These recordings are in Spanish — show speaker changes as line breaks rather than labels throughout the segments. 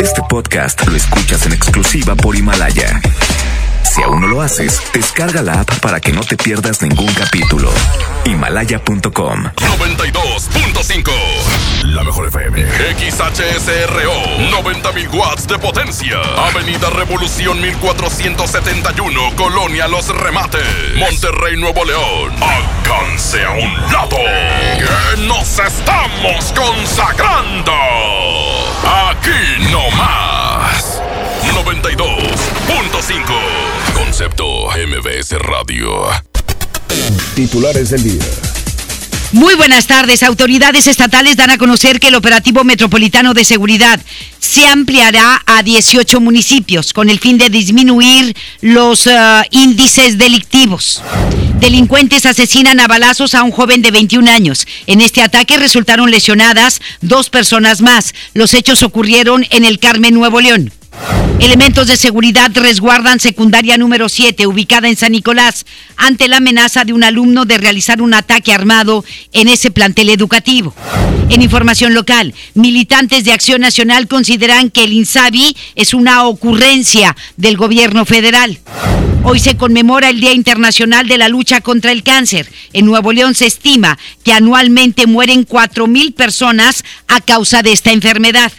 Este podcast lo escuchas en exclusiva por Himalaya. Si aún no lo haces, descarga la app para que no te pierdas ningún capítulo. Himalaya.com
92.5 La mejor FM. XHSRO. 90.000 watts de potencia. Avenida Revolución 1471. Colonia Los Remates. Monterrey, Nuevo León. Alcance a un lado. Que nos estamos consagrando. Aquí no más. 92.5 Concepto MBS Radio.
Titulares del día.
Muy buenas tardes. Autoridades estatales dan a conocer que el operativo metropolitano de seguridad se ampliará a 18 municipios con el fin de disminuir los uh, índices delictivos. Delincuentes asesinan a balazos a un joven de 21 años. En este ataque resultaron lesionadas dos personas más. Los hechos ocurrieron en el Carmen, Nuevo León. Elementos de seguridad resguardan secundaria número 7, ubicada en San Nicolás, ante la amenaza de un alumno de realizar un ataque armado en ese plantel educativo. En información local, militantes de Acción Nacional consideran que el INSABI es una ocurrencia del gobierno federal. Hoy se conmemora el Día Internacional de la Lucha contra el Cáncer. En Nuevo León se estima que anualmente mueren 4.000 personas a causa de esta enfermedad.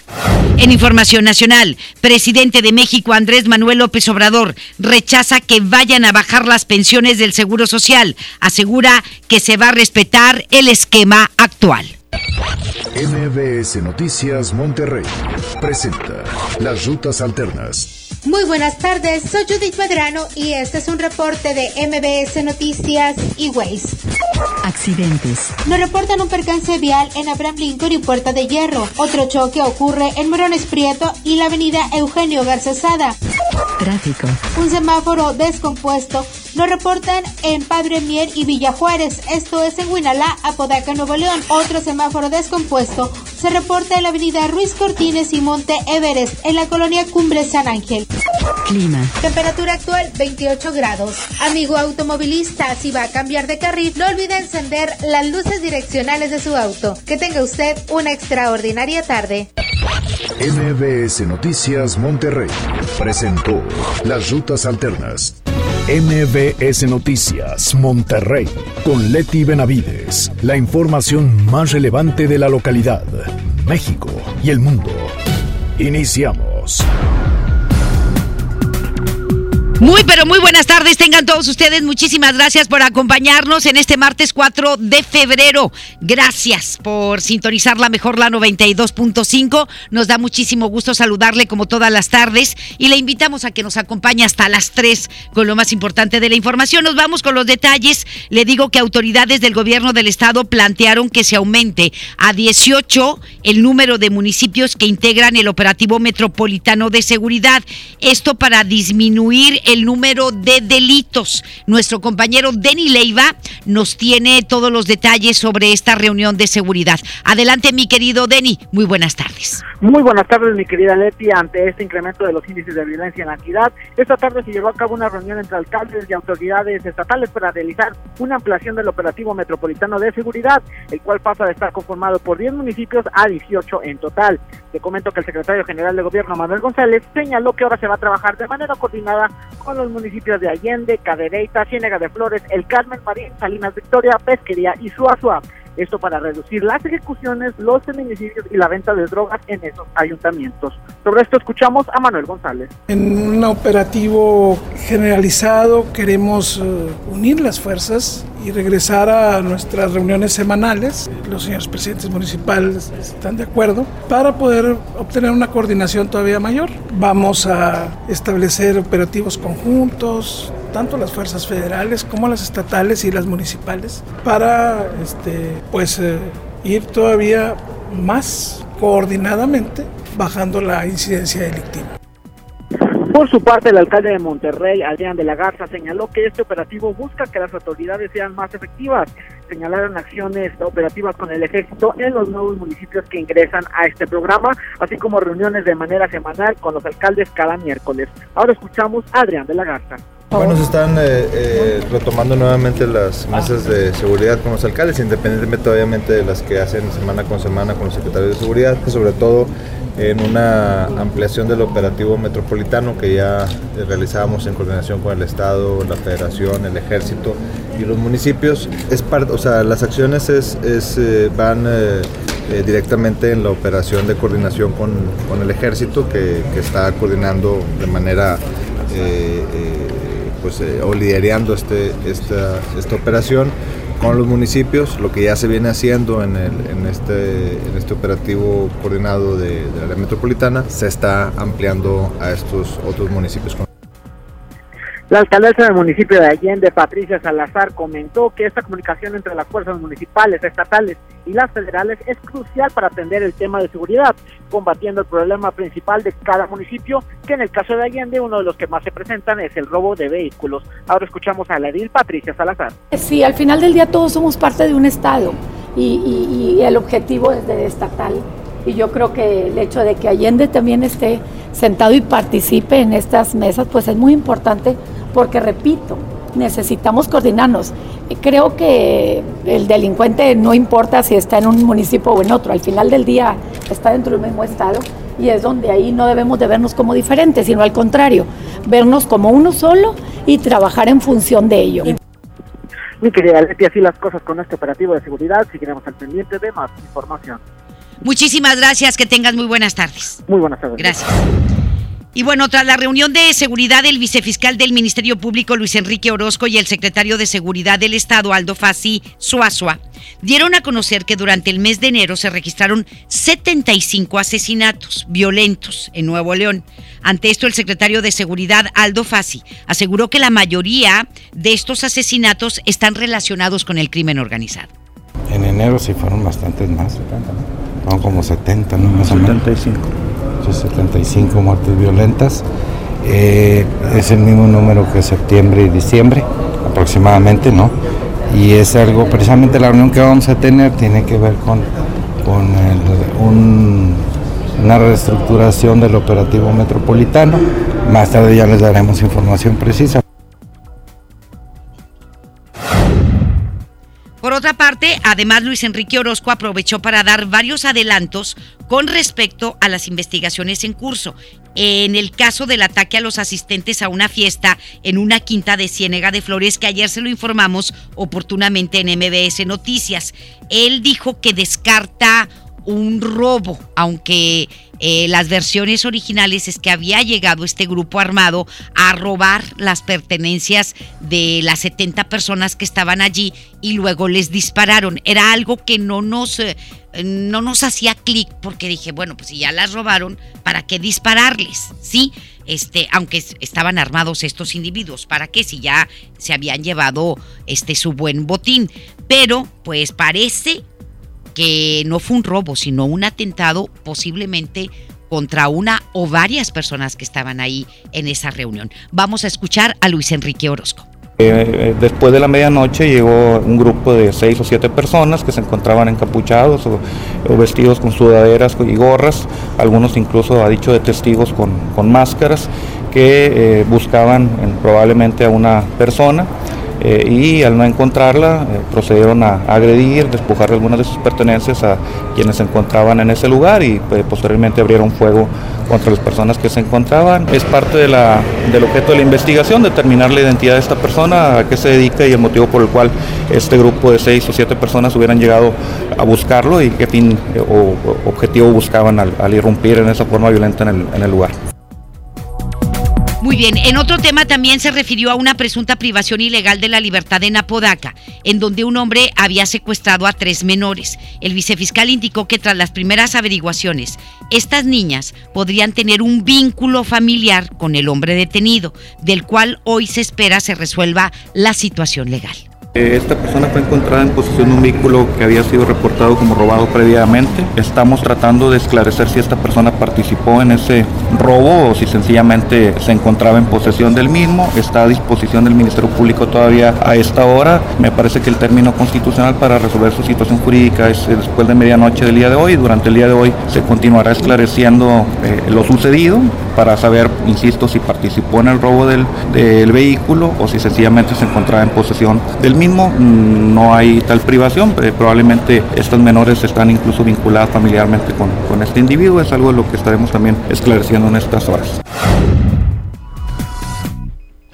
En información nacional, presidente de México Andrés Manuel López Obrador rechaza que vayan a bajar las pensiones del Seguro Social. Asegura que se va a respetar el esquema actual.
MBS Noticias Monterrey presenta Las Rutas Alternas.
Muy buenas tardes, soy Judith Medrano y este es un reporte de MBS Noticias y Waze.
Accidentes.
Nos reportan un percance vial en Abraham Lincoln y Puerta de Hierro. Otro choque ocurre en Morones Prieto y la avenida Eugenio Garcesada.
Tráfico.
Un semáforo descompuesto nos reportan en Padre Mier y Villa Juárez. Esto es en Huinalá, Apodaca, Nuevo León. Otro semáforo descompuesto se reporta en la avenida Ruiz Cortines y Monte Everest, en la colonia Cumbre San Ángel.
Clima.
Temperatura actual 28 grados. Amigo automovilista, si va a cambiar de carril, no olvide encender las luces direccionales de su auto. Que tenga usted una extraordinaria tarde.
MBS Noticias Monterrey presentó Las Rutas Alternas. MBS Noticias Monterrey con Leti Benavides. La información más relevante de la localidad, México y el mundo. Iniciamos.
Muy, pero muy buenas tardes. Tengan todos ustedes. Muchísimas gracias por acompañarnos en este martes 4 de febrero. Gracias por sintonizar la mejor, la 92.5. Nos da muchísimo gusto saludarle como todas las tardes y le invitamos a que nos acompañe hasta las 3 con lo más importante de la información. Nos vamos con los detalles. Le digo que autoridades del gobierno del estado plantearon que se aumente a 18 el número de municipios que integran el operativo metropolitano de seguridad. Esto para disminuir el número de delitos. Nuestro compañero Denny Leiva nos tiene todos los detalles sobre esta reunión de seguridad. Adelante, mi querido Denny. Muy buenas tardes.
Muy buenas tardes, mi querida Leti. Ante este incremento de los índices de violencia en la entidad, esta tarde se llevó a cabo una reunión entre alcaldes y autoridades estatales para realizar una ampliación del operativo metropolitano de seguridad, el cual pasa de estar conformado por 10 municipios a 18 en total. Te comento que el secretario general de gobierno, Manuel González, señaló que ahora se va a trabajar de manera coordinada con los municipios de Allende, Cadereyta, Ciénega de Flores, El Carmen, Marín, Salinas Victoria, Pesquería y Suazua. Esto para reducir las ejecuciones, los feminicidios y la venta de drogas en esos ayuntamientos. Sobre esto escuchamos a Manuel González.
En un operativo generalizado queremos uh, unir las fuerzas y regresar a nuestras reuniones semanales. Los señores presidentes municipales están de acuerdo para poder obtener una coordinación todavía mayor. Vamos a establecer operativos conjuntos, tanto las fuerzas federales como las estatales y las municipales, para este, pues, eh, ir todavía más coordinadamente bajando la incidencia delictiva.
Por su parte, el alcalde de Monterrey, Adrián de la Garza, señaló que este operativo busca que las autoridades sean más efectivas. Señalaron acciones operativas con el ejército en los nuevos municipios que ingresan a este programa, así como reuniones de manera semanal con los alcaldes cada miércoles. Ahora escuchamos a Adrián de la Garza.
Bueno, se están eh, eh, retomando nuevamente las mesas de seguridad con los alcaldes, independientemente obviamente de las que hacen semana con semana con los secretarios de seguridad, sobre todo en una ampliación del operativo metropolitano que ya realizábamos en coordinación con el Estado, la Federación, el Ejército y los municipios. Es parte, o sea, las acciones es, es, eh, van eh, eh, directamente en la operación de coordinación con, con el Ejército que, que, está coordinando de manera pues, o liderando este, esta, esta operación con los municipios, lo que ya se viene haciendo en, este, en este operativo coordinado de, de la metropolitana, se está ampliando a estos otros municipios.
La alcaldesa del municipio de Allende, Patricia Salazar, comentó que esta comunicación entre las fuerzas municipales, estatales y las federales es crucial para atender el tema de seguridad, combatiendo el problema principal de cada municipio, que en el caso de Allende uno de los que más se presentan es el robo de vehículos. Ahora escuchamos a la edil Patricia Salazar.
Sí, al final del día todos somos parte de un Estado y, y, y el objetivo es de estatal. Y yo creo que el hecho de que Allende también esté sentado y participe en estas mesas, pues es muy importante porque repito, necesitamos coordinarnos. Creo que el delincuente no importa si está en un municipio o en otro, al final del día está dentro del mismo estado y es donde ahí no debemos de vernos como diferentes, sino al contrario, vernos como uno solo y trabajar en función de ello.
Mi querida Leti, así las cosas con este operativo de seguridad, seguiremos al pendiente de más información.
Muchísimas gracias, que tengas muy buenas tardes.
Muy buenas tardes.
Gracias. Y bueno, tras la reunión de seguridad, el vicefiscal del Ministerio Público, Luis Enrique Orozco, y el secretario de Seguridad del Estado, Aldo Fassi Suazua, dieron a conocer que durante el mes de enero se registraron 75 asesinatos violentos en Nuevo León. Ante esto, el secretario de Seguridad, Aldo Fassi, aseguró que la mayoría de estos asesinatos están relacionados con el crimen organizado.
En enero sí fueron bastantes más, fueron como 70, ¿no? Más 75. 75 muertes violentas. Eh, es el mismo número que septiembre y diciembre aproximadamente, ¿no? Y es algo, precisamente la reunión que vamos a tener tiene que ver con, con el, un, una reestructuración del operativo metropolitano. Más tarde ya les daremos información precisa.
Por otra parte, además Luis Enrique Orozco aprovechó para dar varios adelantos con respecto a las investigaciones en curso. En el caso del ataque a los asistentes a una fiesta en una quinta de Ciénega de Flores, que ayer se lo informamos oportunamente en MBS Noticias, él dijo que descarta un robo, aunque eh, las versiones originales es que había llegado este grupo armado a robar las pertenencias de las 70 personas que estaban allí y luego les dispararon. Era algo que no nos, eh, no nos hacía clic porque dije, bueno, pues si ya las robaron, ¿para qué dispararles? Sí, este, aunque estaban armados estos individuos, ¿para qué? Si ya se habían llevado este su buen botín. Pero, pues parece que no fue un robo, sino un atentado posiblemente contra una o varias personas que estaban ahí en esa reunión. Vamos a escuchar a Luis Enrique Orozco.
Eh, después de la medianoche llegó un grupo de seis o siete personas que se encontraban encapuchados o, vestidos con sudaderas y gorras, algunos incluso, ha dicho de testigos, con, con máscaras, que eh, buscaban eh, probablemente a una persona. Eh, y al no encontrarla eh, procedieron a agredir, despojar algunas de sus pertenencias a quienes se encontraban en ese lugar y pues, posteriormente abrieron fuego contra las personas que se encontraban. Es parte del objeto de la investigación determinar la identidad de esta persona, a qué se dedica y el motivo por el cual este grupo de seis o siete personas hubieran llegado a buscarlo y qué fin eh, o objetivo buscaban al, irrumpir en esa forma violenta en el lugar.
Muy bien, en otro tema también se refirió a una presunta privación ilegal de la libertad en Apodaca, en donde un hombre había secuestrado a tres menores. El vicefiscal indicó que tras las primeras averiguaciones, estas niñas podrían tener un vínculo familiar con el hombre detenido, del cual hoy se espera se resuelva la situación legal.
Esta persona fue encontrada en posesión de un vehículo que había sido reportado como robado previamente. Estamos tratando de esclarecer si esta persona participó en ese robo o si sencillamente se encontraba en posesión del mismo. Está a disposición del Ministerio Público todavía a esta hora. Me parece que el término constitucional para resolver su situación jurídica es después de medianoche del día de hoy. Durante el día de hoy se continuará esclareciendo eh, lo sucedido para saber, insisto, si participó en el robo del, del vehículo o si sencillamente se encontraba en posesión del mismo. Mm, no hay tal privación, eh, probablemente estas menores están incluso vinculadas familiarmente con, con este individuo, es algo de lo que estaremos también esclareciendo en estas horas.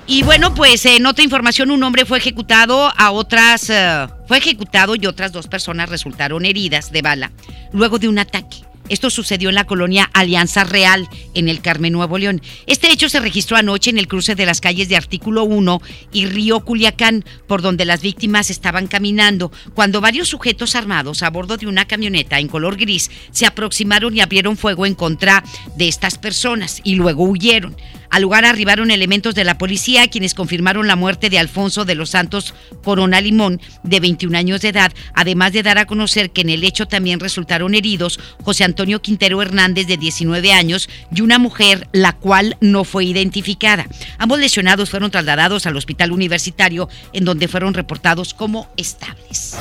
Y bueno, pues en otra información, un hombre fue ejecutado, a otras eh, fue ejecutado y otras dos personas resultaron heridas de bala luego de un ataque. Esto sucedió en la colonia Alianza Real, en el Carmen Nuevo León. Este hecho se registró anoche en el cruce de las calles de Artículo 1 y Río Culiacán, por donde las víctimas estaban caminando, cuando varios sujetos armados a bordo de una camioneta en color gris se aproximaron y abrieron fuego en contra de estas personas y luego huyeron. Al lugar arribaron elementos de la policía quienes confirmaron la muerte de Alfonso de los Santos Corona Limón, de 21 años de edad, además de dar a conocer que en el hecho también resultaron heridos José Antonio Quintero Hernández, de 19 años, y una mujer, la cual no fue identificada. Ambos lesionados fueron trasladados al hospital universitario, en donde fueron reportados como estables.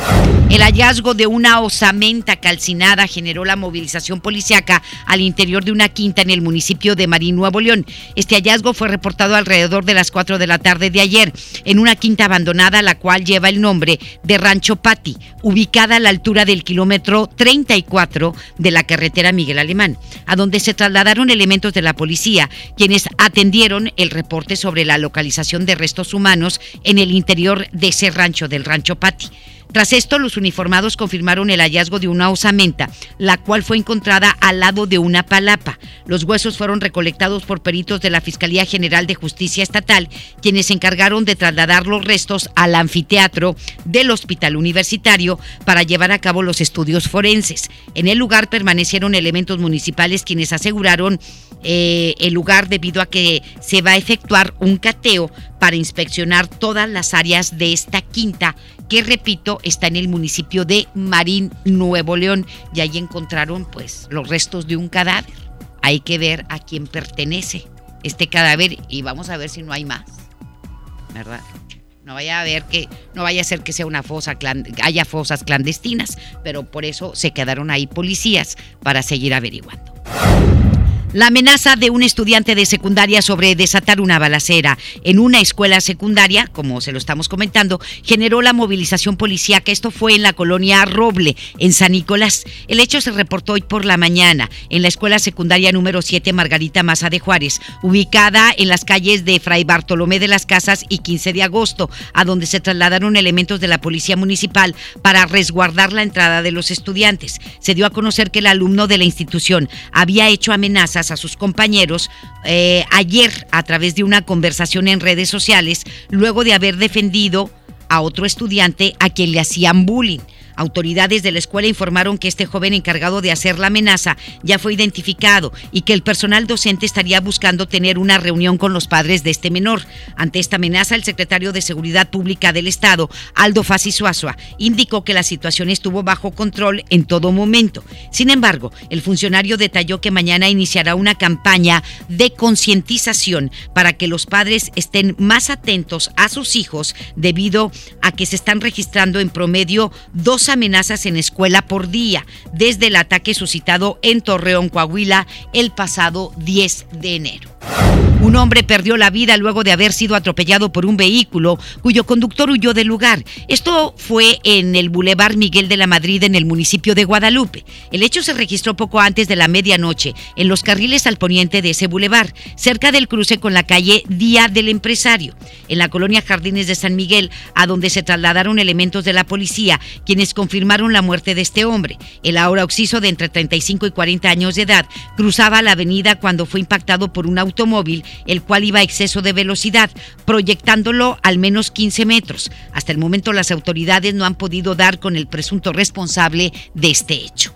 El hallazgo de una osamenta calcinada generó la movilización policiaca al interior de una quinta en el municipio de Marín, Nuevo León. Este hallazgo fue reportado alrededor de las 4 de la tarde de ayer en una quinta abandonada, la cual lleva el nombre de Rancho Pati, ubicada a la altura del kilómetro 34 de la carretera Miguel Alemán, a donde se trasladaron elementos de la policía, quienes atendieron el reporte sobre la localización de restos humanos en el interior de ese rancho del Rancho Pati. Tras esto, los uniformados confirmaron el hallazgo de una osamenta, la cual fue encontrada al lado de una palapa. Los huesos fueron recolectados por peritos de la Fiscalía General de Justicia Estatal, quienes se encargaron de trasladar los restos al anfiteatro del Hospital Universitario para llevar a cabo los estudios forenses. En el lugar permanecieron elementos municipales quienes aseguraron eh, el lugar debido a que se va a efectuar un cateo para inspeccionar todas las áreas de esta quinta que repito está en el municipio de Marín, Nuevo León y ahí encontraron pues los restos de un cadáver. Hay que ver a quién pertenece este cadáver y vamos a ver si no hay más. ¿Verdad? No vaya a ver que no vaya a ser que sea una fosa haya fosas clandestinas, pero por eso se quedaron ahí policías para seguir averiguando. La amenaza de un estudiante de secundaria sobre desatar una balacera en una escuela secundaria, como se lo estamos comentando, generó la movilización policíaca. Esto fue en la colonia Roble, en San Nicolás. El hecho se reportó hoy por la mañana en la escuela secundaria número 7 Margarita Maza de Juárez, ubicada en las calles de Fray Bartolomé de las Casas y 15 de agosto, a donde se trasladaron elementos de la policía municipal para resguardar la entrada de los estudiantes. Se dio a conocer que el alumno de la institución había hecho amenazas a sus compañeros eh, ayer a través de una conversación en redes sociales, luego de haber defendido a otro estudiante a quien le hacían bullying. Autoridades de la escuela informaron que este joven encargado de hacer la amenaza ya fue identificado y que el personal docente estaría buscando tener una reunión con los padres de este menor. Ante esta amenaza, el secretario de Seguridad Pública del Estado, Aldo Fassi Suazua, indicó que la situación estuvo bajo control en todo momento. Sin embargo, el funcionario detalló que mañana iniciará una campaña de concientización para que los padres estén más atentos a sus hijos debido a que se están registrando en promedio dos amenazas en escuela por día desde el ataque suscitado en Torreón, Coahuila, el pasado 10 de enero. Un hombre perdió la vida luego de haber sido atropellado por un vehículo cuyo conductor huyó del lugar. Esto fue en el Boulevard Miguel de la Madrid en el municipio de Guadalupe. El hecho se registró poco antes de la medianoche en los carriles al poniente de ese bulevar, cerca del cruce con la calle Día del Empresario, en la colonia Jardines de San Miguel, a donde se trasladaron elementos de la policía, quienes confirmaron la muerte de este hombre. El ahora occiso de entre 35 y 40 años de edad cruzaba la avenida cuando fue impactado por un automóvil el cual iba a exceso de velocidad, proyectándolo al menos 15 metros. Hasta el momento las autoridades no han podido dar con el presunto responsable de este hecho.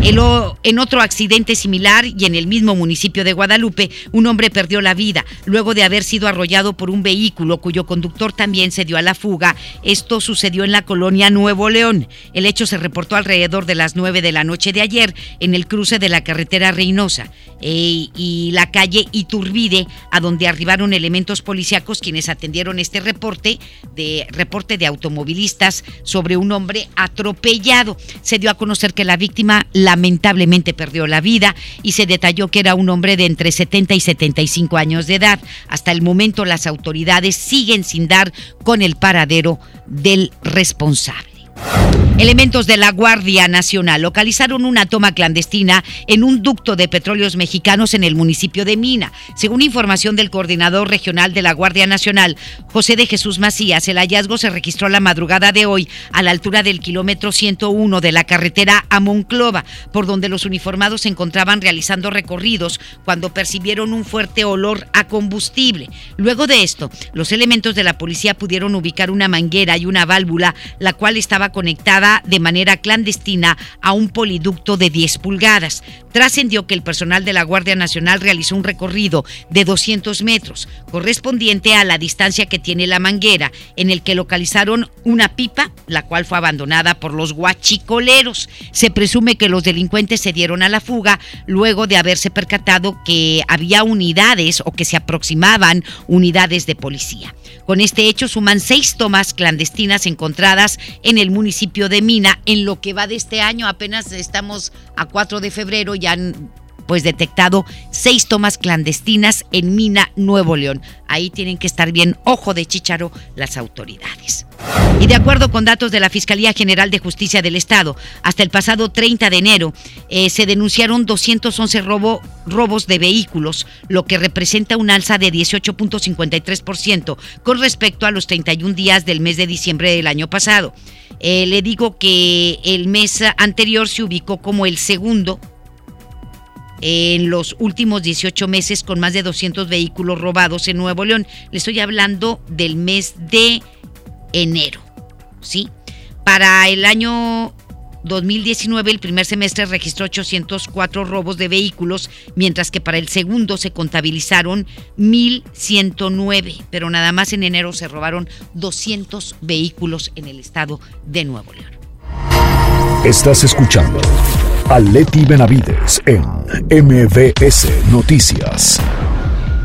En otro accidente similar y en el mismo municipio de Guadalupe, un hombre perdió la vida luego de haber sido arrollado por un vehículo cuyo conductor también se dio a la fuga. Esto sucedió en la colonia Nuevo León. El hecho se reportó alrededor de las 9 de la noche de ayer en el cruce de la carretera Reynosa y la calle Iturbide a donde arribaron elementos policíacos quienes atendieron este reporte de reporte de automovilistas sobre un hombre atropellado. Se dio a conocer que la víctima lamentablemente perdió la vida y se detalló que era un hombre de entre 70 y 75 años de edad. Hasta el momento las autoridades siguen sin dar con el paradero del responsable. Elementos de la Guardia Nacional localizaron una toma clandestina en un ducto de petróleos mexicanos en el municipio de Mina. Según información del coordinador regional de la Guardia Nacional, José de Jesús Macías, el hallazgo se registró la madrugada de hoy a la altura del kilómetro 101 de la carretera a Monclova, por donde los uniformados se encontraban realizando recorridos cuando percibieron un fuerte olor a combustible. Luego de esto, los elementos de la policía pudieron ubicar una manguera y una válvula, la cual estaba conectada de manera clandestina a un poliducto de 10 pulgadas. Trascendió que el personal de la Guardia Nacional realizó un recorrido de 200 metros, correspondiente a la distancia que tiene la manguera, en el que localizaron una pipa, la cual fue abandonada por los guachicoleros. Se presume que los delincuentes se dieron a la fuga luego de haberse percatado que había unidades o que se aproximaban unidades de policía. Con este hecho suman seis tomas clandestinas encontradas en el municipio de Mina en lo que va de este año. Apenas estamos a 4 de febrero, ya han pues detectado seis tomas clandestinas en Mina, Nuevo León. Ahí tienen que estar bien ojo de chicharo las autoridades. Y de acuerdo con datos de la Fiscalía General de Justicia del Estado, hasta el pasado 30 de enero eh, se denunciaron 211 robo, robos de vehículos, lo que representa un alza de 18.53% con respecto a los 31 días del mes de diciembre del año pasado. Eh, le digo que el mes anterior se ubicó como el segundo en los últimos 18 meses con más de 200 vehículos robados en Nuevo León. Le estoy hablando del mes de enero, ¿sí? Para el año 2019, el primer semestre registró 804 robos de vehículos, mientras que para el segundo se contabilizaron 1.109, pero nada más en enero se robaron 200 vehículos en el estado de Nuevo León.
Estás escuchando a Leti Benavides en MBS Noticias.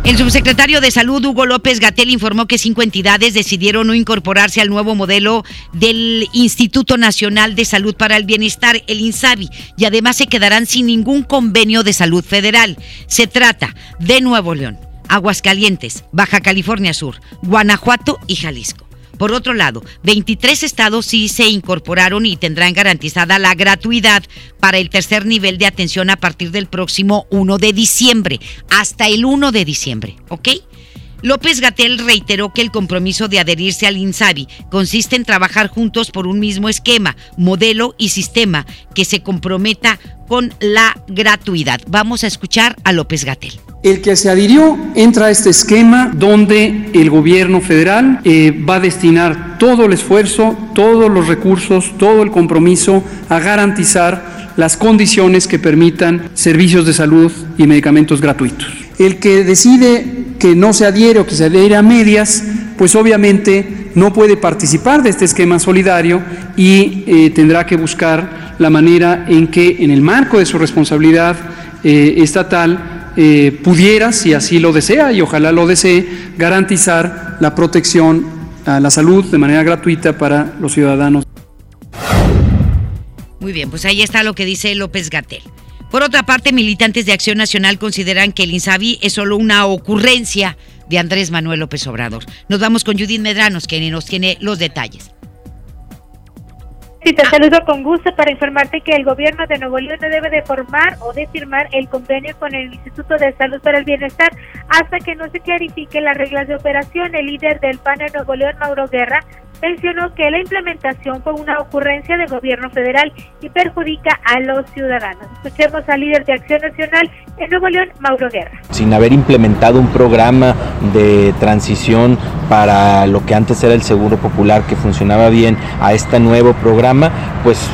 El subsecretario de Salud, Hugo López Gatel, informó que cinco entidades decidieron no incorporarse al nuevo modelo del Instituto Nacional de Salud para el Bienestar, el INSABI, y además se quedarán sin ningún convenio de salud federal. Se trata de Nuevo León, Aguascalientes, Baja California Sur, Guanajuato y Jalisco. Por otro lado, 23 estados sí se incorporaron y tendrán garantizada la gratuidad para el tercer nivel de atención a partir del próximo 1 de diciembre, hasta el 1 de diciembre, ¿ok? López Gatel reiteró que el compromiso de adherirse al INSABI consiste en trabajar juntos por un mismo esquema, modelo y sistema que se comprometa con la gratuidad. Vamos a escuchar a López Gatel.
El que se adhirió entra a este esquema donde el gobierno federal eh, va a destinar todo el esfuerzo, todos los recursos, todo el compromiso a garantizar las condiciones que permitan servicios de salud y medicamentos gratuitos. El que decide que no se adhiere o que se adhiere a medias, pues obviamente no puede participar de este esquema solidario y eh, tendrá que buscar la manera en que en el marco de su responsabilidad eh, estatal eh, pudiera, si así lo desea y ojalá lo desee, garantizar la protección a la salud de manera gratuita para los ciudadanos.
Muy bien, pues ahí está lo que dice López Gatel. Por otra parte, militantes de Acción Nacional consideran que el INSABI es solo una ocurrencia de Andrés Manuel López Obrador. Nos vamos con Judith Medranos, que nos tiene los detalles.
Sí, te saludo con gusto para informarte que el gobierno de Nuevo León no debe de formar o de firmar el convenio con el Instituto de Salud para el Bienestar hasta que no se clarifique las reglas de operación. El líder del PAN en Nuevo León, Mauro Guerra, mencionó que la implementación fue una ocurrencia del gobierno federal y perjudica a los ciudadanos. Escuchemos al líder de Acción Nacional en Nuevo León, Mauro Guerra.
Sin haber implementado un programa de transición para lo que antes era el Seguro Popular que funcionaba bien a este nuevo programa, pues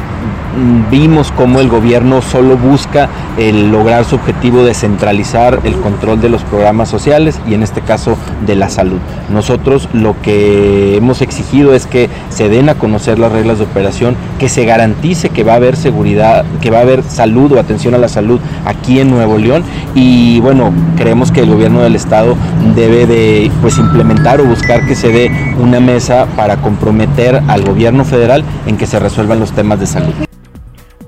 vimos cómo el gobierno solo busca lograr su objetivo de centralizar el control de los programas sociales y en este caso de la salud. Nosotros lo que hemos exigido es que se den a conocer las reglas de operación, que se garantice que va a haber seguridad, que va a haber salud o atención a la salud aquí en Nuevo León y bueno, creemos que el gobierno del estado debe de pues implementar o buscar que se dé una mesa para comprometer al gobierno federal en que se resuelvan los temas de salud.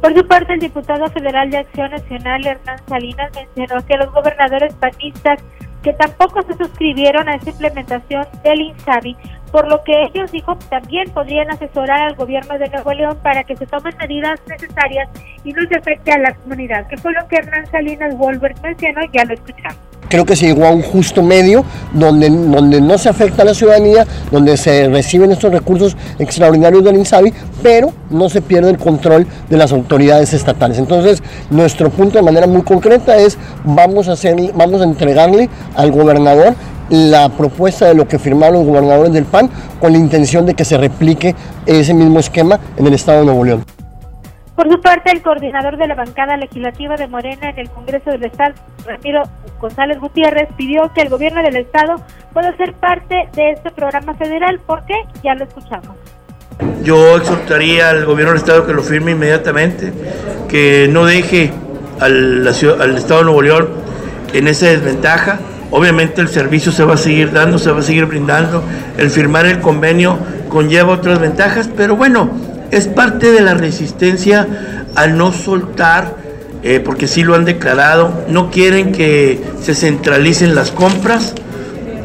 Por su parte, el diputado federal de Acción Nacional, Hernán Salinas, mencionó que los gobernadores panistas que tampoco se suscribieron a esta implementación del INSABI, por lo que ellos dijo también podrían asesorar al gobierno de Nuevo León para que se tomen medidas necesarias y no se afecte a la comunidad, que fue lo que Hernán Salinas Wolbert mencionó, ya lo escuchamos
creo que se llegó a un justo medio donde, donde no se afecta a la ciudadanía, donde se reciben estos recursos extraordinarios del INSABI, pero no se pierde el control de las autoridades estatales. Entonces, nuestro punto de manera muy concreta es vamos a, hacer, vamos a entregarle al gobernador la propuesta de lo que firmaron los gobernadores del PAN con la intención de que se replique ese mismo esquema en el estado de Nuevo León.
Por su parte, el coordinador de la bancada legislativa de Morena en el Congreso del Estado, Ramiro González Gutiérrez, pidió que el gobierno del Estado pueda ser parte de este programa federal porque ya lo escuchamos.
Yo exhortaría al gobierno del Estado que lo firme inmediatamente, que no deje al, al Estado de Nuevo León en esa desventaja. Obviamente el servicio se va a seguir dando, se va a seguir brindando. El firmar el convenio conlleva otras ventajas, pero bueno, es parte de la resistencia al no soltar, eh, porque sí lo han declarado, no quieren que se centralicen las compras,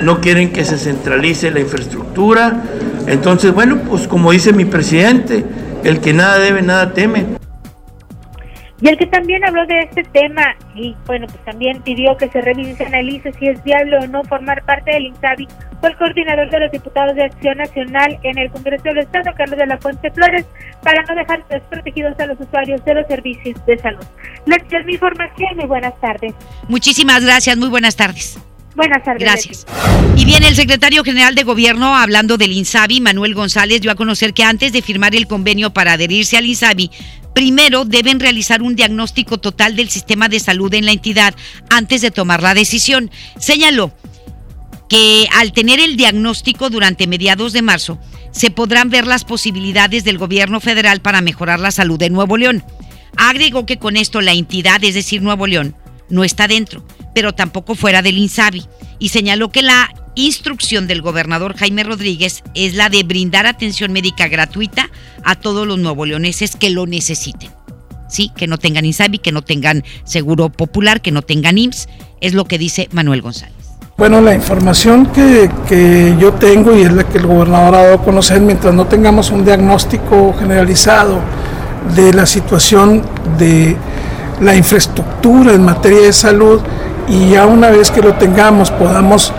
no quieren que se centralice la infraestructura. Entonces, bueno, pues como dice mi presidente, el que nada debe, nada teme.
Y el que también habló de este tema y bueno, pues también pidió que se revise y se analice si es viable o no formar parte del INSABI fue el coordinador de los diputados de Acción Nacional en el Congreso del Estado, Carlos de la Fuente Flores, para no dejar desprotegidos a los usuarios de los servicios de salud. Les mi información y buenas tardes.
Muchísimas gracias, muy buenas tardes.
Buenas tardes.
Gracias. Y bien, el secretario general de Gobierno, hablando del INSABI, Manuel González, dio a conocer que antes de firmar el convenio para adherirse al INSABI, primero deben realizar un diagnóstico total del sistema de salud en la entidad antes de tomar la decisión. Señaló que al tener el diagnóstico durante mediados de marzo, se podrán ver las posibilidades del gobierno federal para mejorar la salud de Nuevo León. Agregó que con esto la entidad, es decir, Nuevo León, no está dentro, pero tampoco fuera del INSABI, y señaló que la instrucción del gobernador Jaime Rodríguez es la de brindar atención médica gratuita a todos los nuevo leoneses que lo necesiten. Sí, que no tengan INSABI, que no tengan seguro popular, que no tengan IMSS, es lo que dice Manuel González.
Bueno, la información que, que, yo tengo y es la que el gobernador ha dado a conocer, mientras no tengamos un diagnóstico generalizado de la situación de la infraestructura en materia de salud y ya una vez que lo tengamos podamos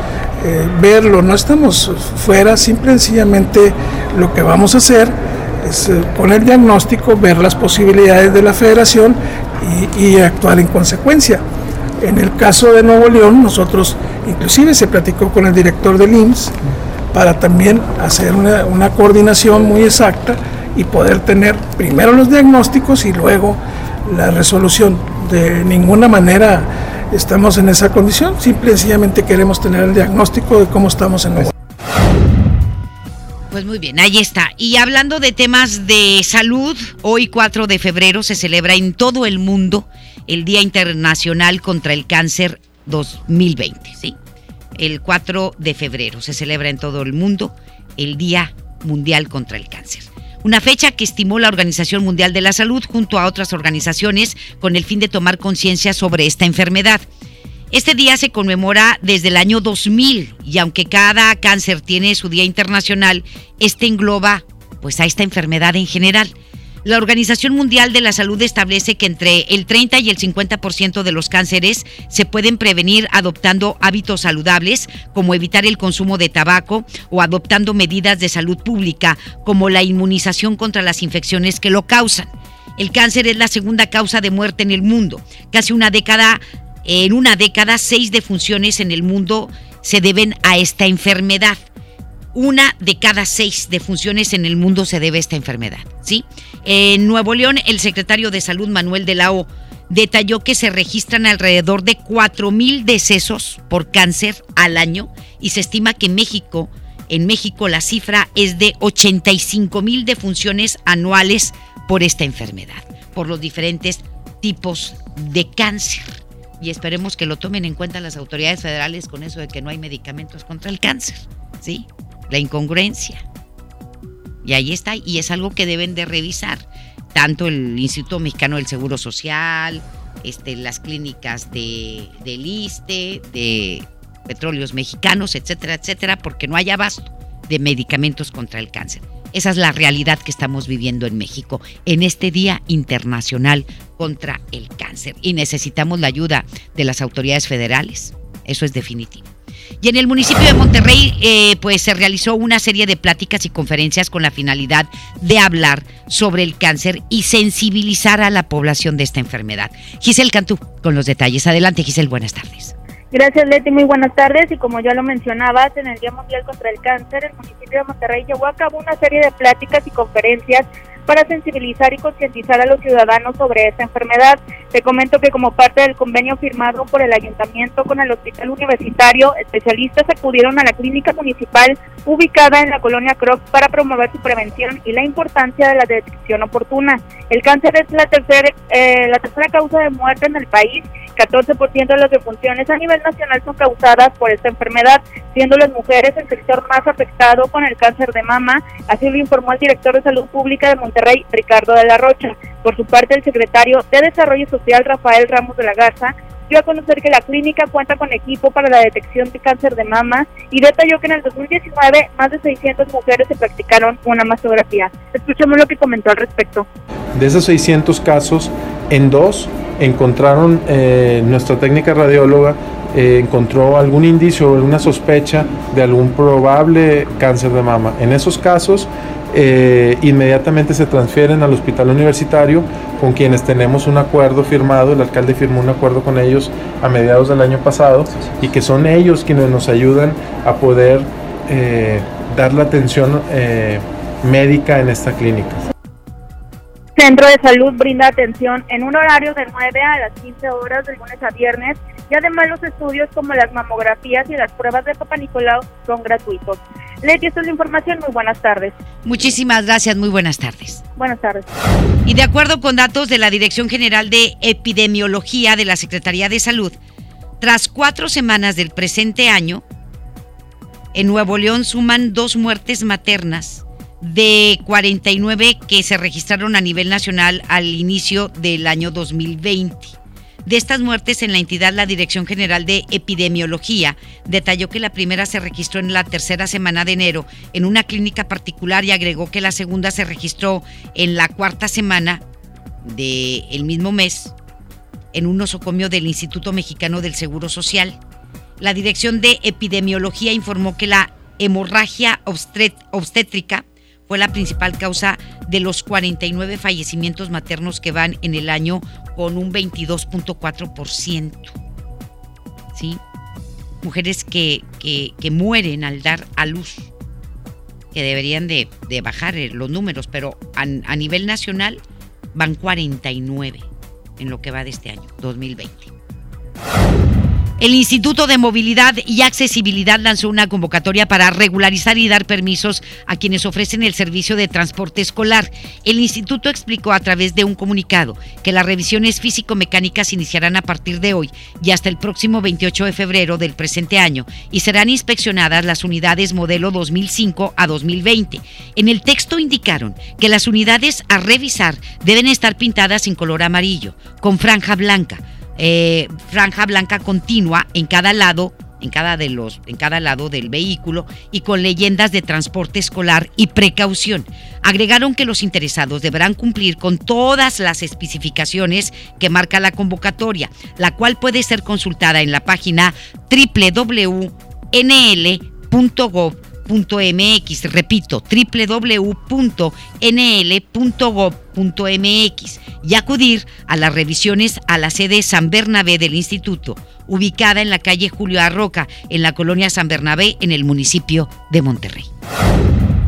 eh, verlo, no estamos fuera, simple y sencillamente lo que vamos a hacer es eh, con el diagnóstico ver las posibilidades de la federación y, actuar en consecuencia. En el caso de Nuevo León, nosotros inclusive se platicó con el director del IMSS para también hacer una, una coordinación muy exacta y poder tener primero los diagnósticos y luego la resolución. De ninguna manera estamos en esa condición, simple y sencillamente queremos tener el diagnóstico de cómo estamos en Nuevo
pues muy bien, ahí está. Y hablando de temas de salud, hoy 4 de febrero se celebra en todo el mundo el Día Internacional contra el Cáncer 2020, ¿sí? El 4 de febrero se celebra en todo el mundo el Día Mundial contra el Cáncer una fecha que estimó la Organización Mundial de la Salud junto a otras organizaciones con el fin de tomar conciencia sobre esta enfermedad. Este día se conmemora desde el año 2000 y aunque cada cáncer tiene su día internacional, este engloba pues a esta enfermedad en general. La Organización Mundial de la Salud establece que entre el 30 y el 50% de los cánceres se pueden prevenir adoptando hábitos saludables, como evitar el consumo de tabaco o adoptando medidas de salud pública, como la inmunización contra las infecciones que lo causan. El cáncer es la segunda causa de muerte en el mundo. Casi una década, en una década, seis defunciones en el mundo se deben a esta enfermedad una de cada seis defunciones en el mundo se debe a esta enfermedad. ¿sí? En Nuevo León, el secretario de Salud, Manuel de la O, detalló que se registran alrededor de 4.000 decesos por cáncer al año y se estima que México, en México la cifra es de 85 mil defunciones anuales por esta enfermedad, por los diferentes tipos de cáncer. Y esperemos que lo tomen en cuenta las autoridades federales con eso de que no hay medicamentos contra el cáncer. ¿Sí? La incongruencia. Y ahí está, y es algo que deben de revisar. tanto el Instituto Mexicano del Seguro Social, este, las clínicas de, del ISTE, de petróleos mexicanos, etcétera, etcétera, porque no hay abasto de medicamentos contra el cáncer. Esa es la realidad que estamos viviendo en México en este Día Internacional contra el Cáncer. Y necesitamos la ayuda de las autoridades federales. Eso es definitivo. Y en el municipio de Monterrey, eh, pues se realizó una serie de pláticas y conferencias con la finalidad de hablar sobre el cáncer y sensibilizar a la población de esta enfermedad. Giselle Cantú, con los detalles. Adelante, Giselle, buenas tardes.
Gracias, Leti. Muy buenas tardes. Y como ya lo mencionabas, en el Día Mundial contra el Cáncer, el municipio de Monterrey llevó a cabo una serie de pláticas y conferencias para sensibilizar y concientizar a los ciudadanos sobre esta enfermedad. Te comento que como parte del convenio firmado por el ayuntamiento con el hospital universitario, especialistas acudieron a la clínica municipal ubicada en la colonia Croc para promover su prevención y la importancia de la detección oportuna. El cáncer es la tercera, eh, la tercera causa de muerte en el país 14% de las defunciones a nivel nacional son causadas por esta enfermedad, siendo las mujeres el sector más afectado con el cáncer de mama, así lo informó el director de Salud Pública de Monterrey, Ricardo de la Rocha. Por su parte, el secretario de Desarrollo Social, Rafael Ramos de la Garza, dio a conocer que la clínica cuenta con equipo para la detección de cáncer de mama y detalló que en el 2019 más de 600 mujeres se practicaron una mastografía. Escuchemos lo que comentó al respecto.
De esos 600 casos, en dos encontraron, eh, nuestra técnica radióloga eh, encontró algún indicio o alguna sospecha de algún probable cáncer de mama. En esos casos, eh, inmediatamente se transfieren al hospital universitario con quienes tenemos un acuerdo firmado, el alcalde firmó un acuerdo con ellos a mediados del año pasado y que son ellos quienes nos ayudan a poder dar la atención médica en esta clínica.
Centro de Salud brinda atención en un horario de 9 a las 15 horas de lunes a viernes y además los estudios como las mamografías y las pruebas de Papa Nicolau son gratuitos. Leti, esta es la información. Muy buenas tardes.
Muchísimas gracias. Muy buenas tardes.
Buenas tardes.
Y de acuerdo con datos de la Dirección General de Epidemiología de la Secretaría de Salud, tras cuatro semanas del presente año, en Nuevo León suman dos muertes maternas de 49 que se registraron a nivel nacional al inicio del año 2020. De estas muertes en la entidad, la Dirección General de Epidemiología detalló que la primera se registró en la tercera semana de enero en una clínica particular y agregó que la segunda se registró en la cuarta semana del mismo mes en un nosocomio del Instituto Mexicano del Seguro Social. La Dirección de Epidemiología informó que la hemorragia obstétrica fue la principal causa de los 49 fallecimientos maternos que van en el año con un 22.4%. ¿Sí? Mujeres que, que, mueren al dar a luz, que deberían de, bajar eh, los números, pero a nivel nacional van 49 en lo que va de este año, 2020. El Instituto de Movilidad y Accesibilidad lanzó una convocatoria para regularizar y dar permisos a quienes ofrecen el servicio de transporte escolar. El instituto explicó a través de un comunicado que las revisiones físico-mecánicas iniciarán a partir de hoy y hasta el próximo 28 de febrero del presente año y serán inspeccionadas las unidades modelo 2005 a 2020. En el texto indicaron que las unidades a revisar deben estar pintadas en color amarillo, con franja blanca eh, franja blanca continua en cada lado en cada, de los, en cada lado del vehículo y con leyendas de transporte escolar y precaución. Agregaron que los interesados deberán cumplir con todas las especificaciones que marca la convocatoria, la cual puede ser consultada en la página www.nl.gov mx repito, www.nl.gov.mx y acudir a las revisiones a la sede San Bernabé del instituto, ubicada en la calle Julio Arroca, en la colonia San Bernabé, en el municipio de Monterrey.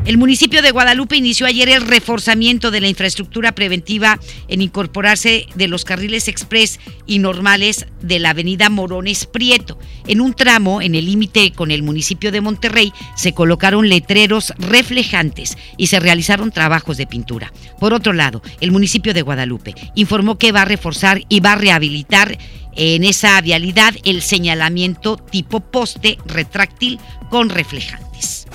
El municipio de Guadalupe inició ayer el reforzamiento de la infraestructura preventiva en incorporarse de los carriles express y normales de la avenida Morones Prieto. En un tramo, en el límite con el municipio de Monterrey, se colocaron letreros reflejantes y se realizaron trabajos de pintura. Por otro lado, el municipio de Guadalupe informó que va a reforzar y va a rehabilitar en esa vialidad el señalamiento tipo poste retráctil con reflejantes.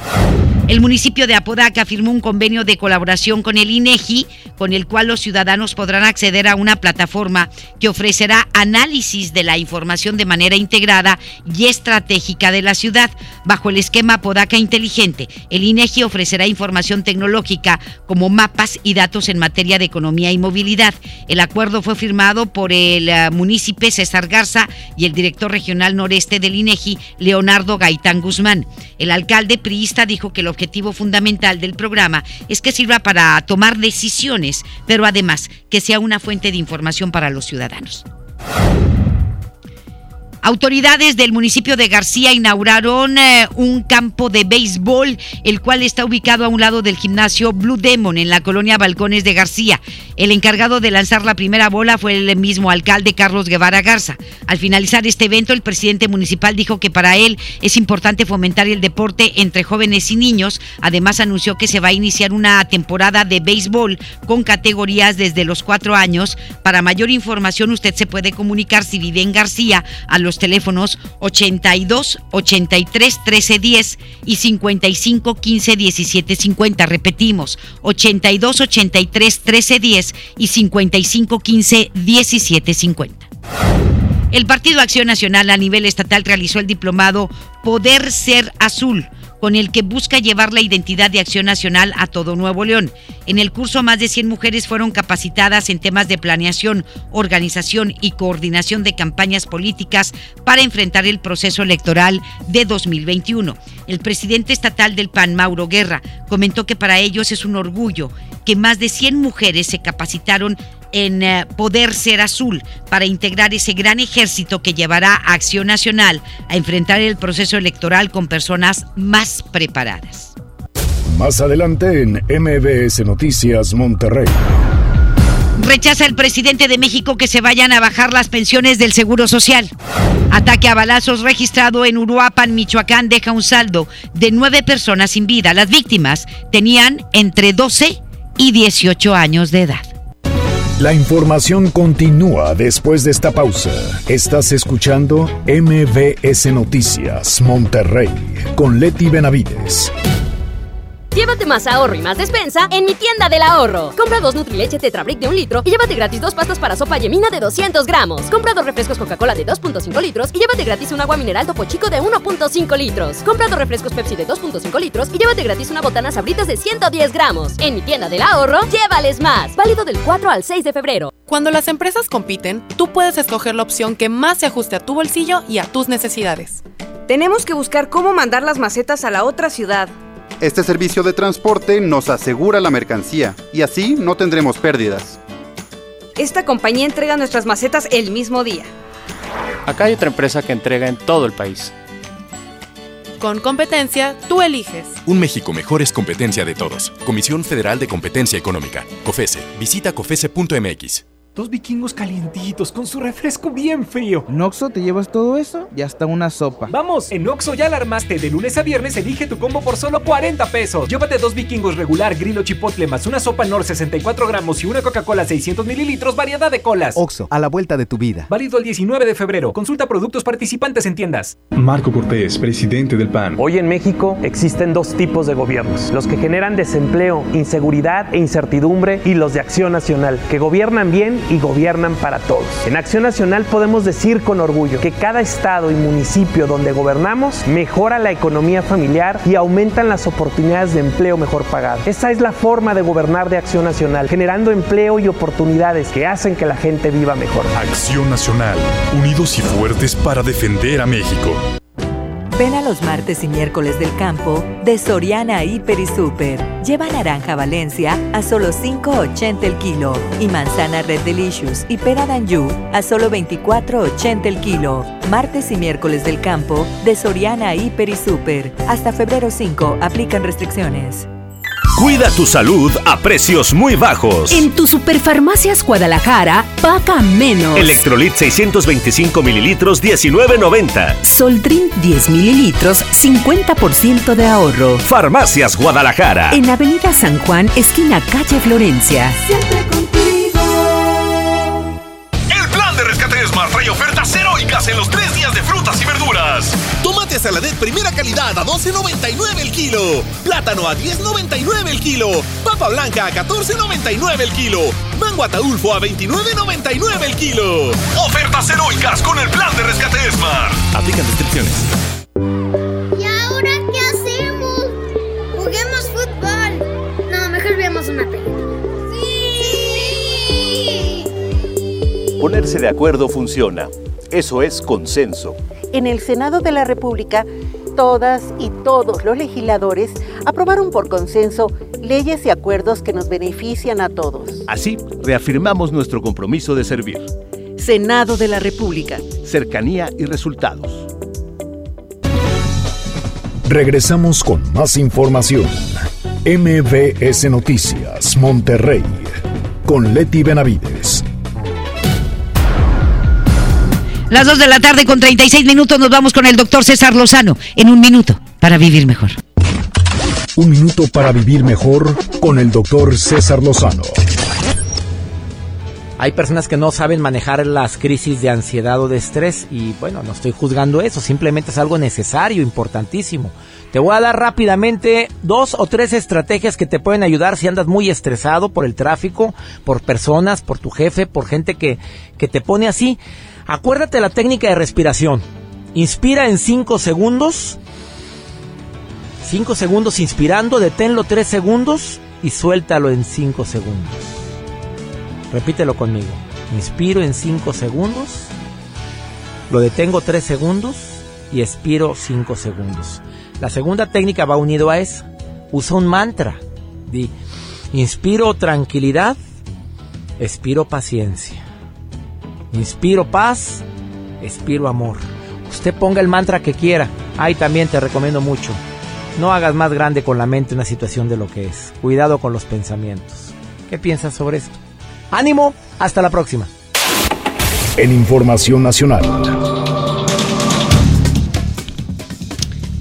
El municipio de Apodaca firmó un convenio de colaboración con el INEGI, con el cual los ciudadanos podrán acceder a una plataforma que ofrecerá análisis de la información de manera integrada y estratégica de la ciudad. Bajo el esquema Apodaca Inteligente, el INEGI ofrecerá información tecnológica como mapas y datos en materia de economía y movilidad. El acuerdo fue firmado por el uh, municipio César Garza y el director regional noreste del INEGI, Leonardo Gaitán Guzmán. El alcalde dijo que lo objetivo fundamental del programa es que sirva para tomar decisiones, pero además que sea una fuente de información para los ciudadanos. Autoridades del municipio de García inauguraron eh, un campo de béisbol, el cual está ubicado a un lado del gimnasio Blue Demon en la colonia Balcones de García. El encargado de lanzar la primera bola fue el mismo alcalde Carlos Guevara Garza. Al finalizar este evento, el presidente municipal dijo que para él es importante fomentar el deporte entre jóvenes y niños. Además, anunció que se va a iniciar una temporada de béisbol con categorías desde los cuatro años. Para mayor información, usted se puede comunicar si vive en García a los teléfonos 82 83 13 10 y 55 15 17 50. Repetimos, 82 83 13 10 y 55 15 17 50. El Partido Acción Nacional a nivel estatal realizó el diplomado Poder Ser Azul con el que busca llevar la identidad de Acción Nacional a todo Nuevo León. En el curso, más de 100 mujeres fueron capacitadas en temas de planeación, organización y coordinación de campañas políticas para enfrentar el proceso electoral de 2021. El presidente estatal del PAN, Mauro Guerra, comentó que para ellos es un orgullo que más de 100 mujeres se capacitaron en eh, Poder Ser Azul para integrar ese gran ejército que llevará a Acción Nacional a enfrentar el proceso electoral con personas más preparadas.
Más adelante en MBS Noticias Monterrey.
Rechaza el presidente de México que se vayan a bajar las pensiones del Seguro Social. Ataque a balazos registrado en Uruapan, Michoacán, deja un saldo de nueve personas sin vida. Las víctimas tenían entre 12 y 18 años de edad.
La información continúa después de esta pausa. Estás escuchando MBS Noticias Monterrey con Leti Benavides.
Llévate más ahorro y más despensa en mi tienda del ahorro. Compra dos Nutrileche Tetrabric de un litro y llévate gratis dos pastas para sopa yemina de 200 gramos. Compra dos refrescos Coca-Cola de 2.5 litros y llévate gratis un agua mineral Topo Chico de 1.5 litros. Compra dos refrescos Pepsi de 2.5 litros y llévate gratis una botana Sabritas de 110 gramos. En mi tienda del ahorro, llévales más. Válido del 4 al 6 de febrero.
Cuando las empresas compiten, tú puedes escoger la opción que más se ajuste a tu bolsillo y a tus necesidades.
Tenemos que buscar cómo mandar las macetas a la otra ciudad.
Este servicio de transporte nos asegura la mercancía y así no tendremos pérdidas.
Esta compañía entrega nuestras macetas el mismo día.
Acá hay otra empresa que entrega en todo el país.
Con competencia, tú eliges.
Un México mejor es competencia de todos. Comisión Federal de Competencia Económica. COFESE. Visita COFESE.mx.
Dos vikingos calientitos con su refresco bien frío.
¿En Oxo te llevas todo eso? Y hasta una sopa.
Vamos, en Oxo ya la armaste. De lunes a viernes elige tu combo por solo 40 pesos. Llévate dos vikingos regular, grillo chipotle, más una sopa Nor 64 gramos y una Coca-Cola 600 mililitros, variedad de colas.
Oxo, a la vuelta de tu vida.
Válido el 19 de febrero. Consulta productos participantes en tiendas.
Marco Cortés, presidente del PAN.
Hoy en México existen dos tipos de gobiernos. Los que generan desempleo, inseguridad e incertidumbre y los de acción nacional, que gobiernan bien y gobiernan para todos. En Acción Nacional podemos decir con orgullo que cada estado y municipio donde gobernamos mejora la economía familiar y aumentan las oportunidades de empleo mejor pagado. Esa es la forma de gobernar de Acción Nacional, generando empleo y oportunidades que hacen que la gente viva mejor.
Acción Nacional, unidos y fuertes para defender a México.
Ven a los martes y miércoles del campo de Soriana Hiper y Super. Lleva naranja Valencia a solo 5.80 el kilo y manzana Red Delicious y pera Danju a solo 24.80 el kilo. Martes y miércoles del campo de Soriana Hiper y Super. Hasta febrero 5 aplican restricciones.
Cuida tu salud a precios muy bajos.
En tu Superfarmacias Guadalajara, paga menos.
Electrolit 625 mililitros, 19.90.
Soldrin 10 mililitros, 50% de ahorro.
Farmacias Guadalajara.
En Avenida San Juan, esquina calle Florencia.
Siempre contigo. Ofertas en los tres días de frutas y verduras.
Tomate saladet primera calidad a 12.99 el kilo. Plátano a 10.99 el kilo. Papa blanca a 14.99 el kilo. Mango ataulfo a 29.99 el kilo. Ofertas heroicas con el plan de rescate Smart. Aplican restricciones.
¿Y ahora qué hacemos? Juguemos fútbol. No, mejor veamos una película.
Ponerse de acuerdo funciona. Eso es consenso.
En el Senado de la República, todas y todos los legisladores aprobaron por consenso leyes y acuerdos que nos benefician a todos.
Así, reafirmamos nuestro compromiso de servir.
Senado de la República.
Cercanía y resultados.
Regresamos con más información. MBS Noticias, Monterrey, con Leti Benavides.
Las 2 de la tarde con 36 minutos nos vamos con el doctor César Lozano en un minuto para vivir mejor.
Un minuto para vivir mejor con el doctor César Lozano.
Hay personas que no saben manejar las crisis de ansiedad o de estrés y bueno, no estoy juzgando eso, simplemente es algo necesario, importantísimo. Te voy a dar rápidamente dos o tres estrategias que te pueden ayudar si andas muy estresado por el tráfico, por personas, por tu jefe, por gente que, que te pone así. Acuérdate la técnica de respiración. Inspira en 5 segundos. 5 segundos inspirando, deténlo 3 segundos y suéltalo en 5 segundos. Repítelo conmigo. Inspiro en 5 segundos. Lo detengo 3 segundos y expiro 5 segundos. La segunda técnica va unido a eso. Usa un mantra. Di, inspiro tranquilidad, expiro paciencia. Inspiro paz, expiro amor. Usted ponga el mantra que quiera. Ahí también te recomiendo mucho. No hagas más grande con la mente una situación de lo que es. Cuidado con los pensamientos. ¿Qué piensas sobre esto? Ánimo, hasta la próxima.
En Información Nacional.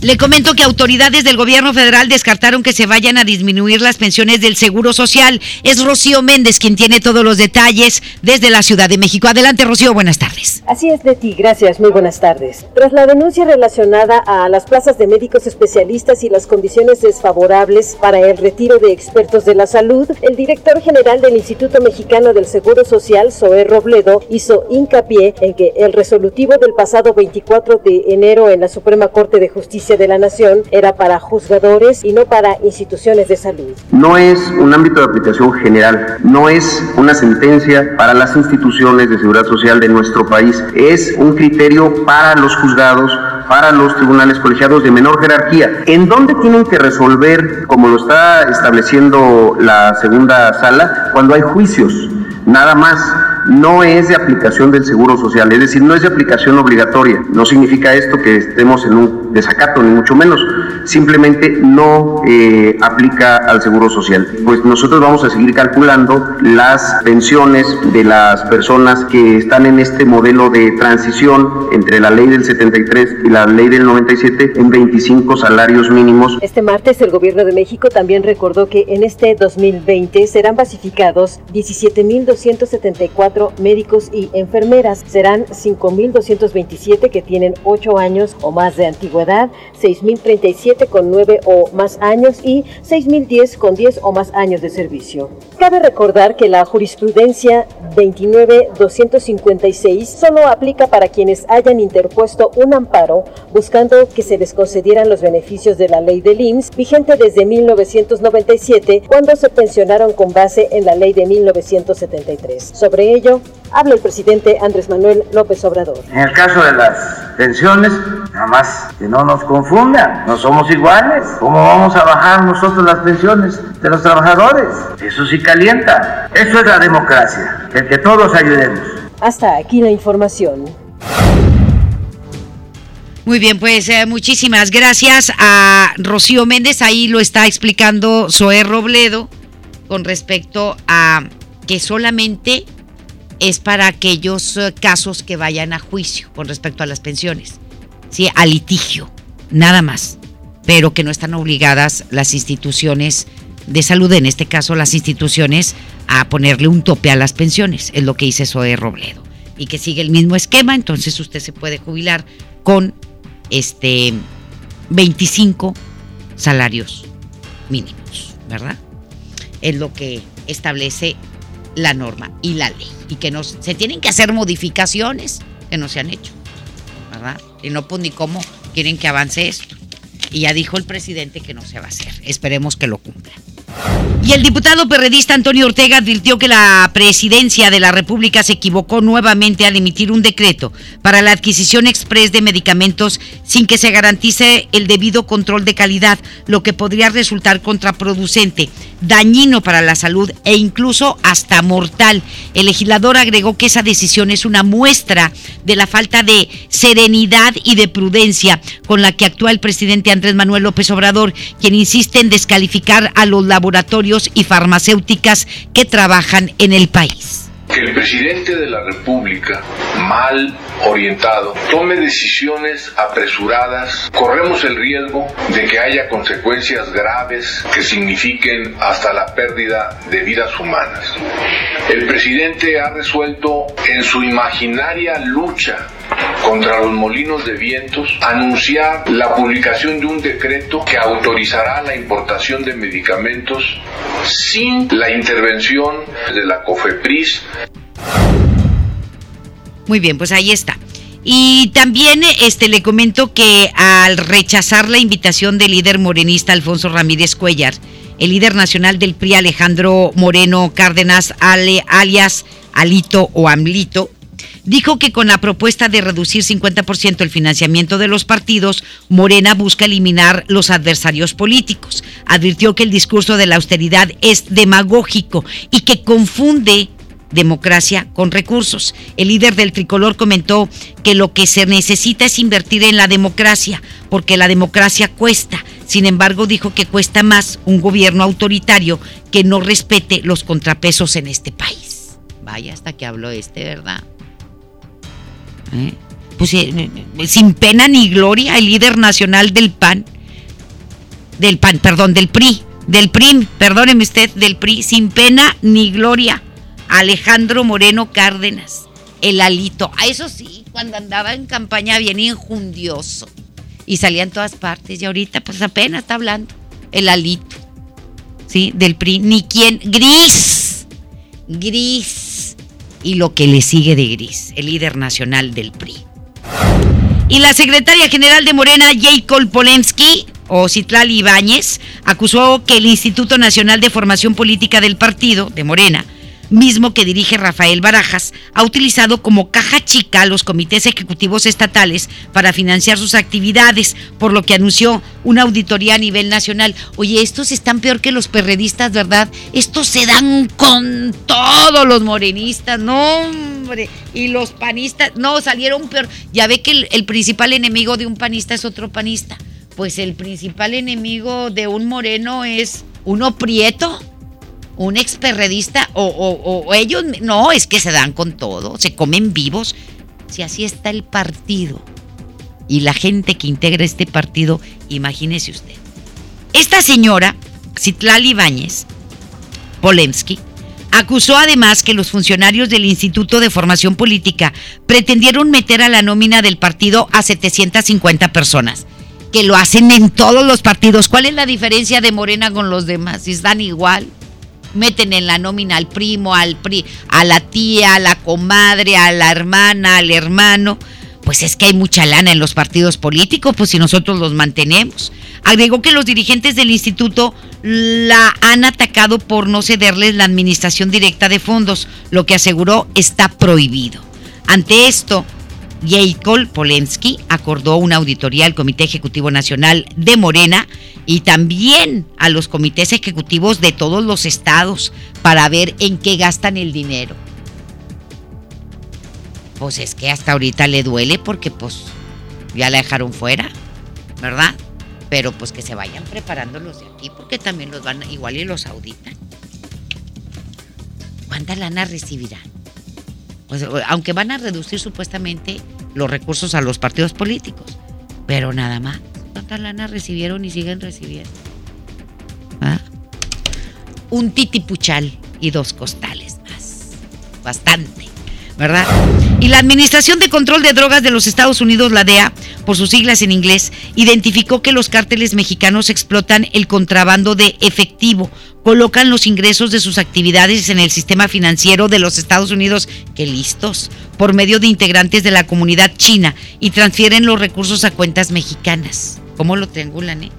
Le comento que autoridades del gobierno federal descartaron que se vayan a disminuir las pensiones del Seguro Social. Es Rocío Méndez quien tiene todos los detalles desde la Ciudad de México. Adelante, Rocío, buenas tardes.
Así es, Leti, gracias, muy buenas tardes. Tras la denuncia relacionada a las plazas de médicos especialistas y las condiciones desfavorables para el retiro de expertos de la salud, el director general del Instituto Mexicano del Seguro Social, Zoé Robledo, hizo hincapié en que el resolutivo del pasado 24 de enero en la Suprema Corte de Justicia de la Nación era para juzgadores y no para instituciones de salud.
No es un ámbito de aplicación general, no es una sentencia para las instituciones de seguridad social de nuestro país, es un criterio para los juzgados, para los tribunales colegiados de menor jerarquía. ¿En dónde tienen que resolver, como lo está estableciendo la segunda sala, cuando hay juicios? Nada más no es de aplicación del Seguro Social, es decir, no es de aplicación obligatoria. No significa esto que estemos en un desacato, ni mucho menos. Simplemente no eh, aplica al Seguro Social. Pues nosotros vamos a seguir calculando las pensiones de las personas que están en este modelo de transición entre la ley del 73 y la ley del 97 en 25 salarios mínimos.
Este martes el Gobierno de México también recordó que en este 2020 serán basificados 17.274 médicos y enfermeras. Serán 5.227 que tienen 8 años o más de antigüedad, 6.037 con 9 o más años y 6.010 con 10 o más años de servicio. Cabe recordar que la jurisprudencia 29.256 solo aplica para quienes hayan interpuesto un amparo buscando que se les concedieran los beneficios de la ley del IMSS vigente desde 1997 cuando se pensionaron con base en la ley de 1973. Sobre ello, habla el presidente Andrés Manuel López Obrador.
En el caso de las pensiones, nada más que no nos confundan, no somos iguales. ¿Cómo vamos a bajar nosotros las pensiones de los trabajadores? Eso sí calienta. Eso es la democracia, el que todos ayudemos.
Hasta aquí la información.
Muy bien, pues eh, muchísimas gracias a Rocío Méndez. Ahí lo está explicando Zoé Robledo con respecto a que solamente es para aquellos eh, casos que vayan a juicio con respecto a las pensiones, ¿sí? a litigio, nada más, pero que no están obligadas las instituciones de salud, en este caso las instituciones, a ponerle un tope a las pensiones, es lo que dice Zoe Robledo, y que sigue el mismo esquema, entonces usted se puede jubilar con este 25 salarios mínimos, ¿verdad? Es lo que establece la norma y la ley. Y que no, se tienen que hacer modificaciones que no se han hecho, Y no, pues ni cómo quieren que avance esto. Y ya dijo el presidente que no se va a hacer. Esperemos que lo cumpla. Y el diputado perredista Antonio Ortega advirtió que la presidencia de la República se equivocó nuevamente al emitir un decreto para la adquisición express de medicamentos sin que se garantice el debido control de calidad, lo que podría resultar contraproducente, dañino para la salud e incluso hasta mortal. El legislador agregó que esa decisión es una muestra de la falta de serenidad y de prudencia con la que actúa el presidente Andrés Manuel López Obrador, quien insiste en descalificar a los laboratorios y farmacéuticas que trabajan en el país.
Que el presidente de la República, mal orientado, tome decisiones apresuradas, corremos el riesgo de que haya consecuencias graves que signifiquen hasta la pérdida de vidas humanas. El presidente ha resuelto en su imaginaria lucha contra los molinos de vientos anunciar la publicación de un decreto que autorizará la importación de medicamentos sin la intervención de la COFEPRIS.
Muy bien, pues ahí está. Y también este le comento que al rechazar la invitación del líder morenista Alfonso Ramírez Cuellar, el líder nacional del PRI Alejandro Moreno Cárdenas alias Alito o Amlito dijo que con la propuesta de reducir 50% el financiamiento de los partidos, Morena busca eliminar los adversarios políticos. Advirtió que el discurso de la austeridad es demagógico y que confunde democracia con recursos. El líder del tricolor comentó que lo que se necesita es invertir en la democracia, porque la democracia cuesta. Sin embargo, dijo que cuesta más un gobierno autoritario que no respete los contrapesos en este país. Vaya hasta que habló este, ¿verdad? ¿Eh? Pues eh, sin pena ni gloria, el líder nacional del PAN, del PAN, perdón, del PRI, del PRI, perdóneme usted, del PRI, sin pena ni gloria, Alejandro Moreno Cárdenas, el alito. A eso sí, cuando andaba en campaña bien injundioso y salía en todas partes y ahorita pues apenas está hablando el alito, ¿sí? Del PRI, ni quien, gris, gris y lo que le sigue de gris, el líder nacional del PRI. Y la secretaria general de Morena, Jacob Polensky, o Citlali Ibáñez, acusó que el Instituto Nacional de Formación Política del Partido, de Morena, mismo que dirige Rafael Barajas, ha utilizado como caja chica a los comités ejecutivos estatales para financiar sus actividades, por lo que anunció una auditoría a nivel nacional. Oye, estos están peor que los perredistas, ¿verdad? Estos se dan con todos los morenistas, no, hombre, y los panistas, no, salieron peor. Ya ve que el, el principal enemigo de un panista es otro panista. Pues el principal enemigo de un moreno es uno prieto un experredista o, o, ellos, no, es que se dan con todo, se comen vivos. Si así está el partido y la gente que integra este partido, imagínese usted. Esta señora, Citlali Ibáñez Polemsky, acusó además que los funcionarios del Instituto de Formación Política pretendieron meter a la nómina del partido a 750 personas que lo hacen en todos los partidos. ¿Cuál es la diferencia de Morena con los demás? Si están igual meten en la nómina al primo, al pri, a la tía, a la comadre, a la hermana, al hermano. Pues es que hay mucha lana en los partidos políticos, pues si nosotros los mantenemos. Agregó que los dirigentes del instituto la han atacado por no cederles la administración directa de fondos, lo que aseguró está prohibido. Ante esto, Jacob Polensky acordó una auditoría al Comité Ejecutivo Nacional de Morena y también a los comités ejecutivos de todos los estados para ver en qué gastan el dinero. Pues es que hasta ahorita le duele porque pues ya la dejaron fuera, ¿verdad? Pero pues que se vayan preparando los de aquí porque también los van, igual y los auditan. ¿Cuánta lana recibirán? Pues, aunque van a reducir supuestamente los recursos a los partidos políticos, pero nada más. ¿Cuánta lana recibieron y siguen recibiendo? ¿Ah? Un titipuchal y dos costales más. Bastante, ¿verdad? Y la Administración de Control de Drogas de los Estados Unidos, la DEA, por sus siglas en inglés, identificó que los cárteles mexicanos explotan el contrabando de efectivo, colocan los ingresos de sus actividades en el sistema financiero de los Estados Unidos, que listos, por medio de integrantes de la comunidad china y transfieren los recursos a cuentas mexicanas. ¿Cómo lo triangulan, eh?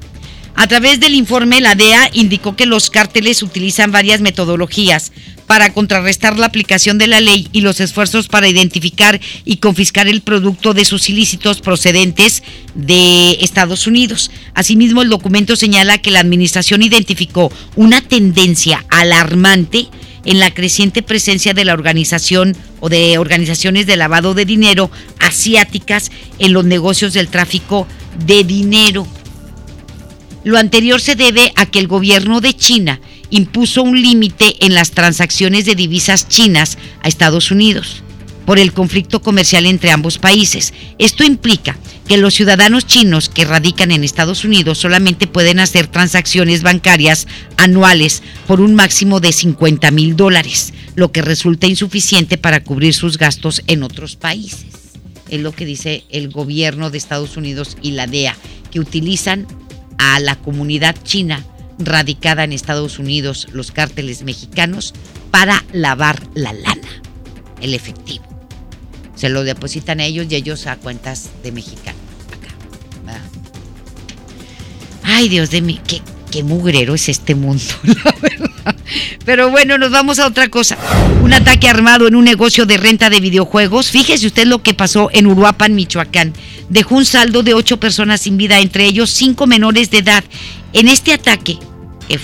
A través del informe, la DEA indicó que los cárteles utilizan varias metodologías para contrarrestar la aplicación de la ley y los esfuerzos para identificar y confiscar el producto de sus ilícitos procedentes de Estados Unidos. Asimismo, el documento señala que la administración identificó una tendencia alarmante en la creciente presencia de la organización o de organizaciones de lavado de dinero asiáticas en los negocios del tráfico de dinero. Lo anterior se debe a que el gobierno de China impuso un límite en las transacciones de divisas chinas a Estados Unidos por el conflicto comercial entre ambos países. Esto implica que los ciudadanos chinos que radican en Estados Unidos solamente pueden hacer transacciones bancarias anuales por un máximo de 50 mil dólares, lo que resulta insuficiente para cubrir sus gastos en otros países. Es lo que dice el gobierno de Estados Unidos y la DEA, que utilizan a la comunidad china radicada en Estados Unidos, los cárteles mexicanos, para lavar la lana, el efectivo. Se lo depositan a ellos y ellos a cuentas de mexicanos. Ay, Dios de mí, qué, qué mugrero es este mundo, la verdad. Pero bueno, nos vamos a otra cosa. Un ataque armado en un negocio de renta de videojuegos. Fíjese usted lo que pasó en Uruapan, Michoacán. Dejó un saldo de ocho personas sin vida, entre ellos cinco menores de edad. En este ataque, que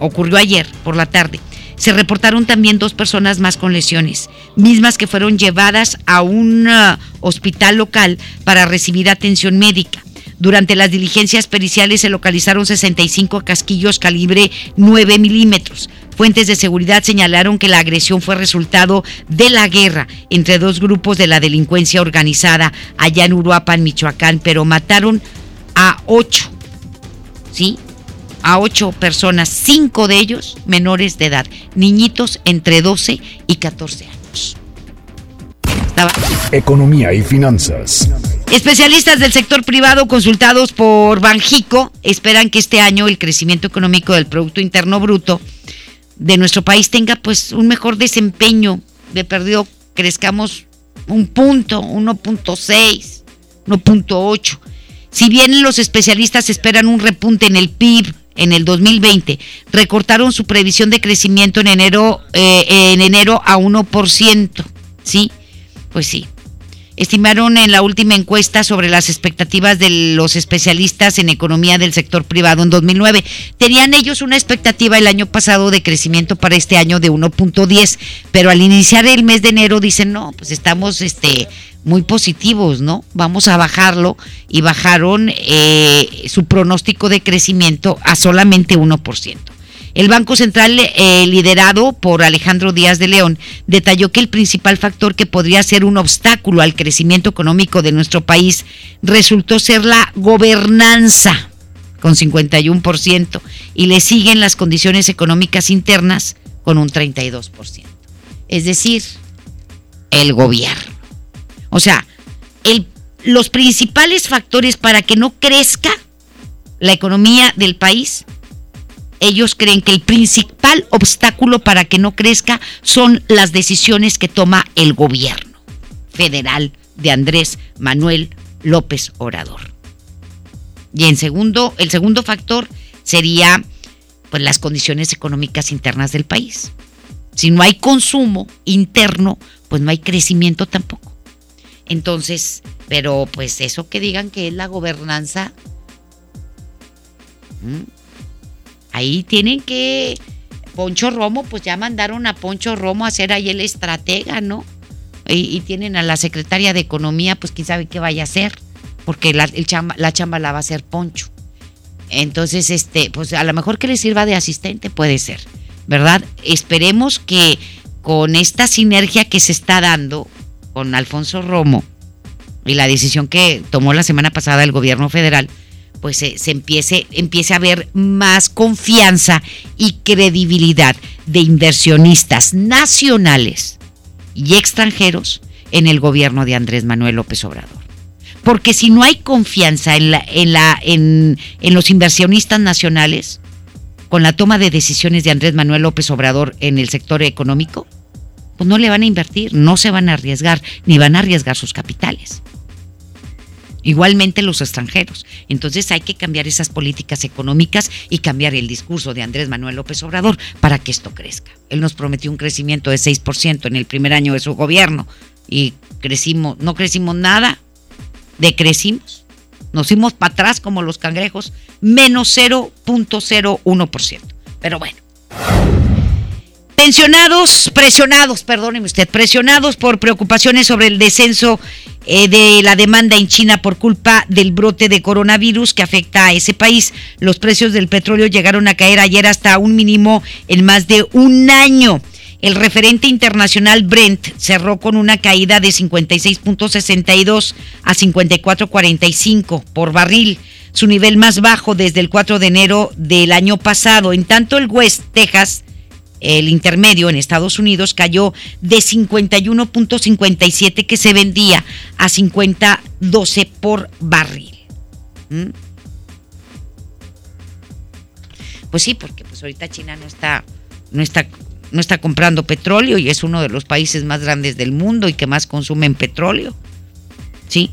ocurrió ayer por la tarde, se reportaron también dos personas más con lesiones, mismas que fueron llevadas a un uh, hospital local para recibir atención médica. Durante las diligencias periciales se localizaron 65 casquillos calibre 9 milímetros. Fuentes de seguridad señalaron que la agresión fue resultado de la guerra entre dos grupos de la delincuencia organizada allá en Uruapan, Michoacán, pero mataron a ocho, ¿sí? A ocho personas, cinco de ellos menores de edad, niñitos entre 12 y 14 años.
Economía y finanzas.
Especialistas del sector privado consultados por Banjico esperan que este año el crecimiento económico del Producto Interno Bruto de nuestro país tenga pues un mejor desempeño. De perdido crezcamos un punto, 1.6, 1.8. Si bien los especialistas esperan un repunte en el PIB en el 2020, recortaron su previsión de crecimiento en enero, eh, en enero a 1%. ¿Sí? Pues sí. Estimaron en la última encuesta sobre las expectativas de los especialistas en economía del sector privado en 2009. Tenían ellos una expectativa el año pasado de crecimiento para este año de 1.10, pero al iniciar el mes de enero dicen, no, pues estamos este, muy positivos, ¿no? Vamos a bajarlo y bajaron eh, su pronóstico de crecimiento a solamente 1%. El Banco Central, eh, liderado por Alejandro Díaz de León, detalló que el principal factor que podría ser un obstáculo al crecimiento económico de nuestro país resultó ser la gobernanza, con 51%, y le siguen las condiciones económicas internas con un 32%. Es decir, el gobierno. O sea, los principales factores para que no crezca la economía del país ellos creen que el principal obstáculo para que no crezca son las decisiones que toma el gobierno federal de Andrés Manuel López Obrador. Y en segundo, el segundo factor sería pues las condiciones económicas internas del país. Si no hay consumo interno, pues no hay crecimiento tampoco. Entonces, pero pues eso que digan que es la gobernanza. Ahí tienen que Poncho Romo, pues ya mandaron a Poncho Romo a ser ahí el estratega, ¿no? Y, tienen a la secretaria de Economía, pues quién sabe qué vaya a hacer, porque la, chamba, la chamba la va a hacer Poncho. Entonces, este, pues a lo mejor que le sirva de asistente puede ser, ¿verdad? Esperemos que con esta sinergia que se está dando con Alfonso Romo y la decisión que tomó la semana pasada el gobierno federal, pues se, empiece, a haber más confianza y credibilidad de inversionistas nacionales y extranjeros en el gobierno de Andrés Manuel López Obrador. Porque si no hay confianza en, en los inversionistas nacionales, con la toma de decisiones de Andrés Manuel López Obrador en el sector económico, pues no le van a invertir, no se van a arriesgar, ni van a arriesgar sus capitales. Igualmente los extranjeros. Entonces hay que cambiar esas políticas económicas y cambiar el discurso de Andrés Manuel López Obrador para que esto crezca. Él nos prometió un crecimiento de 6% en el primer año de su gobierno y crecimos, no crecimos nada, decrecimos. Nos fuimos para atrás como los cangrejos, menos 0.01%. Pero bueno. Pensionados, presionados, perdóneme usted, presionados por preocupaciones sobre el descenso eh, de la demanda en China por culpa del brote de coronavirus que afecta a ese país. Los precios del petróleo llegaron a caer ayer hasta un mínimo en más de un año. El referente internacional Brent cerró con una caída de 56.62 a 54.45 por barril, su nivel más bajo desde el 4 de enero del año pasado. En tanto, el West Texas, el intermedio en Estados Unidos, cayó de 51.57 que se vendía a 50.12 por barril. ¿Mm? Pues sí, porque pues ahorita China no está, no está no está comprando petróleo y es uno de los países más grandes del mundo y que más consumen petróleo. Sí.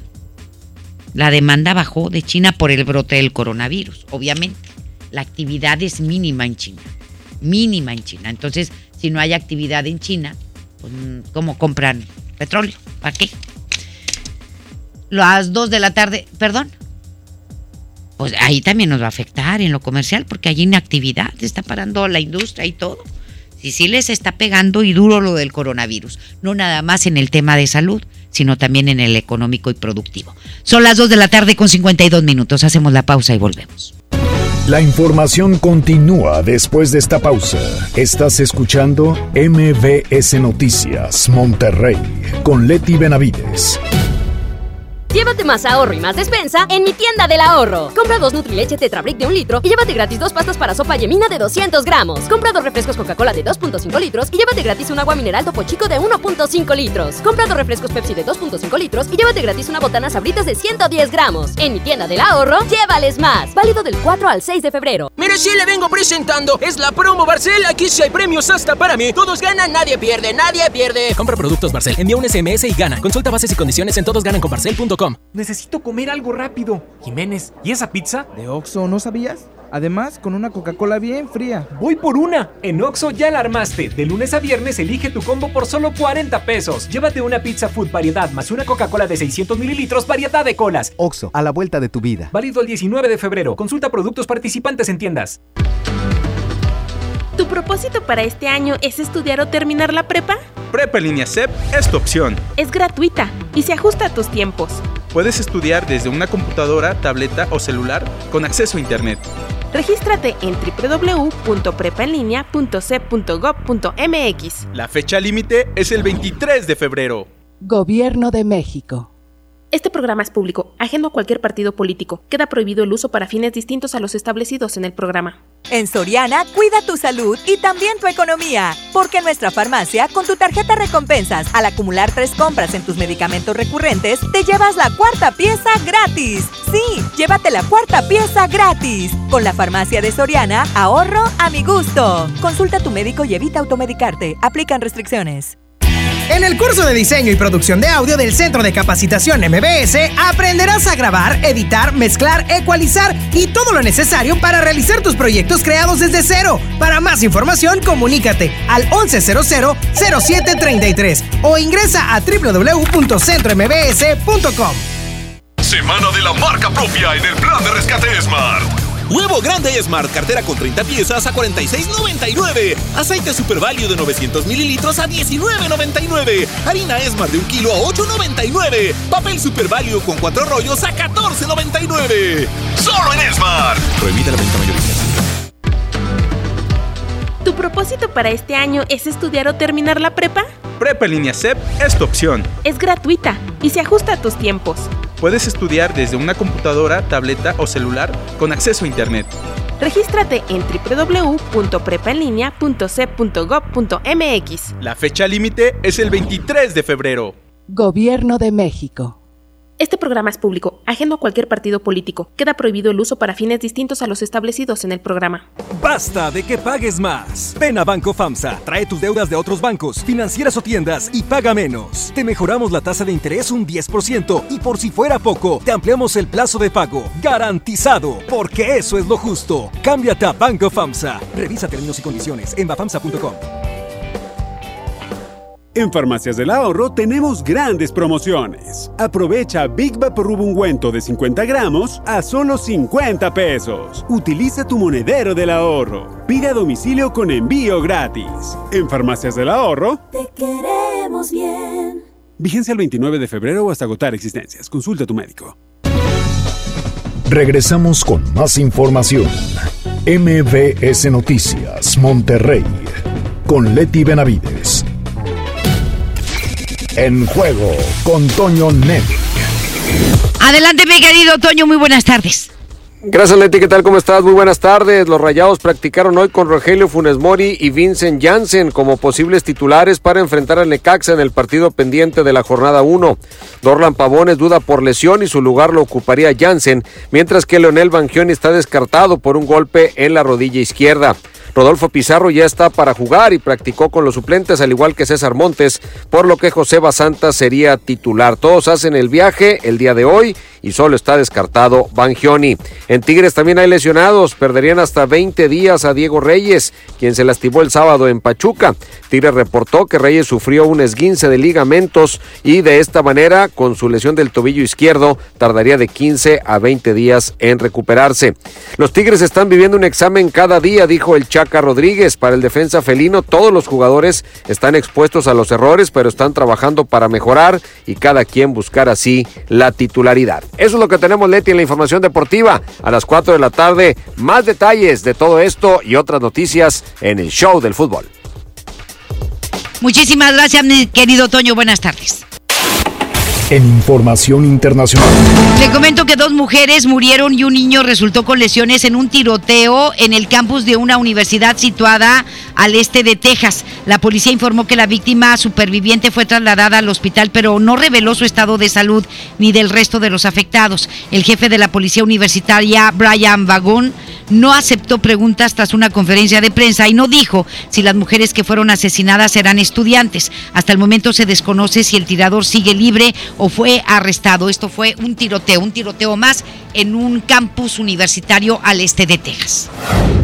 La demanda bajó de China por el brote del coronavirus, obviamente. La actividad es mínima en China. Mínima en China. Entonces, si no hay actividad en China, pues, ¿cómo compran petróleo? ¿Para qué? Las dos de la tarde, perdón. Pues ahí también nos va a afectar en lo comercial porque hay inactividad, está parando la industria y todo y sí les está pegando y duro lo del coronavirus, no nada más en el tema de salud, sino también en el económico y productivo. Son las 2 de la tarde con 52 minutos, hacemos la pausa y volvemos.
La información continúa después de esta pausa. Estás escuchando MBS Noticias Monterrey con Leti Benavides.
Llévate más ahorro y más despensa en mi tienda del ahorro. Compra dos Nutrileche Tetra Brick de un litro y llévate gratis dos pastas para sopa yemina de 200 gramos. Compra dos refrescos Coca-Cola de 2.5 litros y llévate gratis un agua mineral Topo Chico de 1.5 litros. Compra dos refrescos Pepsi de 2.5 litros y llévate gratis una botana Sabritas de 110 gramos. En mi tienda del ahorro, llévales más. Válido del 4 al 6 de febrero.
Mire, si le vengo presentando. Es la promo Barcel. Aquí sí hay premios hasta para mí. Todos ganan, nadie pierde, nadie pierde.
Compra productos Barcel. Envía un SMS y gana. Consulta bases y condiciones en todosgananconbarcel.com.
Necesito comer algo rápido. Jiménez, ¿y esa pizza?
¿De Oxxo no sabías? Además, con una Coca-Cola bien fría.
Voy por una. En Oxxo ya la armaste. De lunes a viernes elige tu combo por solo 40 pesos. Llévate una pizza food variedad más una Coca-Cola de 600 mililitros variedad de colas.
Oxxo, a la vuelta de tu vida.
Válido el 19 de febrero. Consulta productos participantes en tiendas.
¿Tu propósito para este año es estudiar o terminar la prepa?
Prepa en línea CEP es tu opción.
Es gratuita y se ajusta a tus tiempos.
Puedes estudiar desde una computadora, tableta o celular con acceso a Internet.
Regístrate en www.prepaenlinea.cep.gov.mx.
La fecha límite es el 23 de febrero.
Gobierno de México.
Este programa es público, ajeno a cualquier partido político. Queda prohibido el uso para fines distintos a los establecidos en el programa.
En Soriana, cuida tu salud y también tu economía. Porque en nuestra farmacia, con tu tarjeta recompensas, al acumular tres compras en tus medicamentos recurrentes, te llevas la cuarta pieza gratis. Sí, llévate la cuarta pieza gratis. Con la farmacia de Soriana, ahorro a mi gusto. Consulta a tu médico y evita automedicarte. Aplican restricciones.
En el curso de diseño y producción de audio del Centro de Capacitación MBS aprenderás a grabar, editar, mezclar, ecualizar y todo lo necesario para realizar tus proyectos creados desde cero. Para más información, comunícate al 1100-0733 o ingresa a www.centrombs.com.
Semana de la marca propia en el plan de rescate Smart. Huevo grande Smart, cartera con 30 piezas a 46.99. Aceite Super Value de 900 mililitros a 19.99. Harina Smart de un kilo a 8.99. Papel Super Value con cuatro rollos a 14.99. Solo en Smart. Prohibida la venta mayorista.
¿Tu propósito para este año es estudiar o terminar la prepa?
Prepa en línea CEP es tu opción.
Es gratuita y se ajusta a tus tiempos.
Puedes estudiar desde una computadora, tableta o celular con acceso a Internet.
Regístrate en www.prepaenlinea.cep.gov.mx.
La fecha límite es el 23 de febrero.
Gobierno de México.
Este programa es público, ajeno a cualquier partido político. Queda prohibido el uso para fines distintos a los establecidos en el programa.
Basta de que pagues más. Ven a Banco FAMSA, trae tus deudas de otros bancos, financieras o tiendas y paga menos. Te mejoramos la tasa de interés un 10% y por si fuera poco, te ampliamos el plazo de pago. Garantizado, porque eso es lo justo. Cámbiate a Banco FAMSA. Revisa términos y condiciones en bafamsa.com.
En Farmacias del Ahorro tenemos grandes promociones. Aprovecha Big Vaporub ungüento de 50 gramos a solo 50 pesos. Utiliza tu monedero del ahorro. Pide a domicilio con envío gratis. En Farmacias del Ahorro,
Te queremos bien.
vigencia el 29 de febrero o hasta agotar existencias. Consulta a tu médico.
Regresamos con más información. MBS Noticias, Monterrey, con Leti Benavides. En juego con Toño Net.
Adelante, mi querido Toño, muy buenas tardes.
Gracias, Leti. ¿Qué tal? ¿Cómo estás? Muy buenas tardes. Los Rayados practicaron hoy con Rogelio Funes Mori y Vincent Janssen como posibles titulares para enfrentar al Necaxa en el partido pendiente de la jornada 1. Dorlan Pavones duda por lesión y su lugar lo ocuparía Janssen, mientras que Leonel Bangioni está descartado por un golpe en la rodilla izquierda. Rodolfo Pizarro ya está para jugar y practicó con los suplentes, al igual que César Montes, por lo que José Basanta sería titular. Todos hacen el viaje el día de hoy y solo está descartado Bangioni. En Tigres también hay lesionados, perderían hasta 20 días a Diego Reyes, quien se lastimó el sábado en Pachuca. Tigres reportó que Reyes sufrió un esguince de ligamentos y de esta manera, con su lesión del tobillo izquierdo, tardaría de 15 a 20 días en recuperarse. Los Tigres están viviendo un examen cada día, dijo el Chaca Rodríguez. Para el defensa felino, todos los jugadores están expuestos a los errores, pero están trabajando para mejorar y cada quien buscar así la titularidad. Eso es lo que tenemos, Leti, en la información deportiva. A las 4 de la tarde, más detalles de todo esto y otras noticias en el show del fútbol.
Muchísimas gracias, querido Toño. Buenas tardes.
En información internacional.
Le comento que dos mujeres murieron y un niño resultó con lesiones en un tiroteo en el campus de una universidad situada al este de Texas. La policía informó que la víctima superviviente fue trasladada al hospital, pero no reveló su estado de salud ni del resto de los afectados. El jefe de la policía universitaria, Brian Vagón, no aceptó preguntas tras una conferencia de prensa y no dijo si las mujeres que fueron asesinadas eran estudiantes. Hasta el momento se desconoce si el tirador sigue libre o fue arrestado. Esto fue un tiroteo, un tiroteo más en un campus universitario al este de Texas.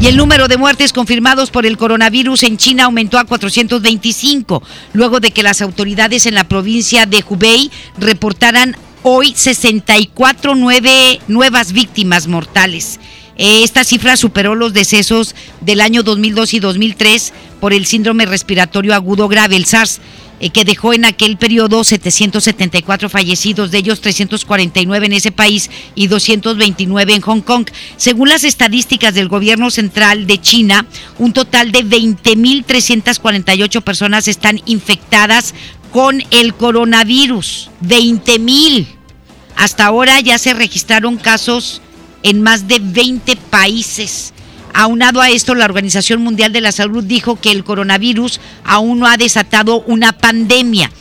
Y el número de muertes confirmados por el coronavirus en China aumentó a 425, luego de que las autoridades en la provincia de Hubei reportaran hoy 64 nueve nuevas víctimas mortales. Eh, Esta cifra superó los decesos del año 2002 y 2003 por el síndrome respiratorio agudo grave, el SARS, eh, que dejó en aquel periodo 774 fallecidos, de ellos 349 en ese país y 229 en Hong Kong. Según las estadísticas del gobierno central de China, un total de 20.348 personas están infectadas con el coronavirus. 20.000. Hasta ahora ya se registraron casos en más de 20 países. Aunado a esto, la Organización Mundial de la Salud dijo que el coronavirus aún no ha desatado una pandemia.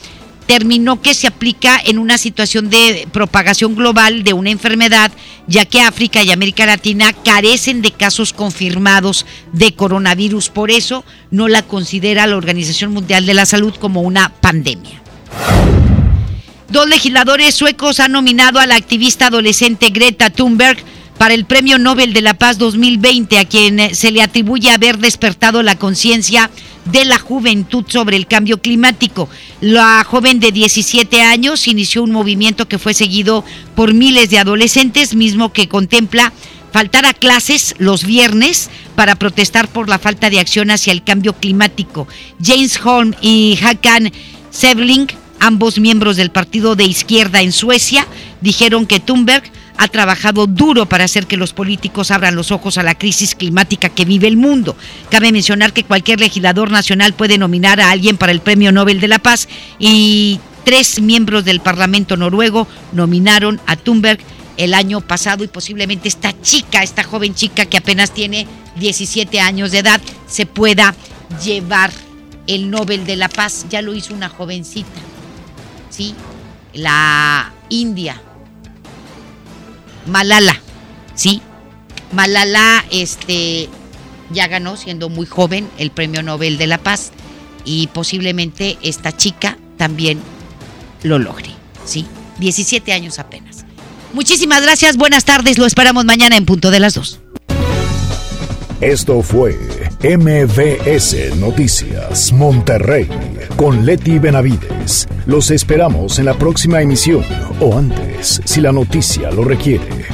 Terminó que se aplica en una situación de propagación global de una enfermedad, ya que África y América Latina carecen de casos confirmados de coronavirus. Por eso no la considera la Organización Mundial de la Salud como una pandemia. Dos legisladores suecos han nominado a la activista adolescente Greta Thunberg para el Premio Nobel de la Paz 2020, a quien se le atribuye haber despertado la conciencia de la juventud sobre el cambio climático. La joven de 17 años inició un movimiento que fue seguido por miles de adolescentes, mismo que contempla faltar a clases los viernes para protestar por la falta de acción hacia el cambio climático. James Holm y Hakan Sebling, ambos miembros del partido de izquierda en Suecia, dijeron que Thunberg ha trabajado duro para hacer que los políticos abran los ojos a la crisis climática que vive el mundo. Cabe mencionar que cualquier legislador nacional puede nominar a alguien para el Premio Nobel de la Paz y tres miembros del Parlamento noruego nominaron a Thunberg el año pasado y posiblemente esta chica, esta joven chica que apenas tiene 17 años de edad, se pueda llevar el Nobel de la Paz. Ya lo hizo una jovencita, ¿sí? la India. Malala, ¿sí? Malala este, ya ganó, siendo muy joven, el Premio Nobel de la Paz y posiblemente esta chica también lo logre, ¿sí? 17 años apenas. Muchísimas gracias, buenas tardes, lo esperamos mañana en punto de las 2.
Esto fue MVS Noticias Monterrey con Leti Benavides. Los esperamos en la próxima emisión o antes, si la noticia lo requiere.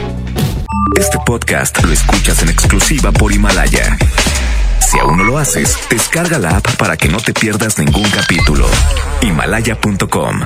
Este podcast lo escuchas en exclusiva por Himalaya. Si aún no lo haces, descarga la app para que no te pierdas ningún capítulo. Himalaya.com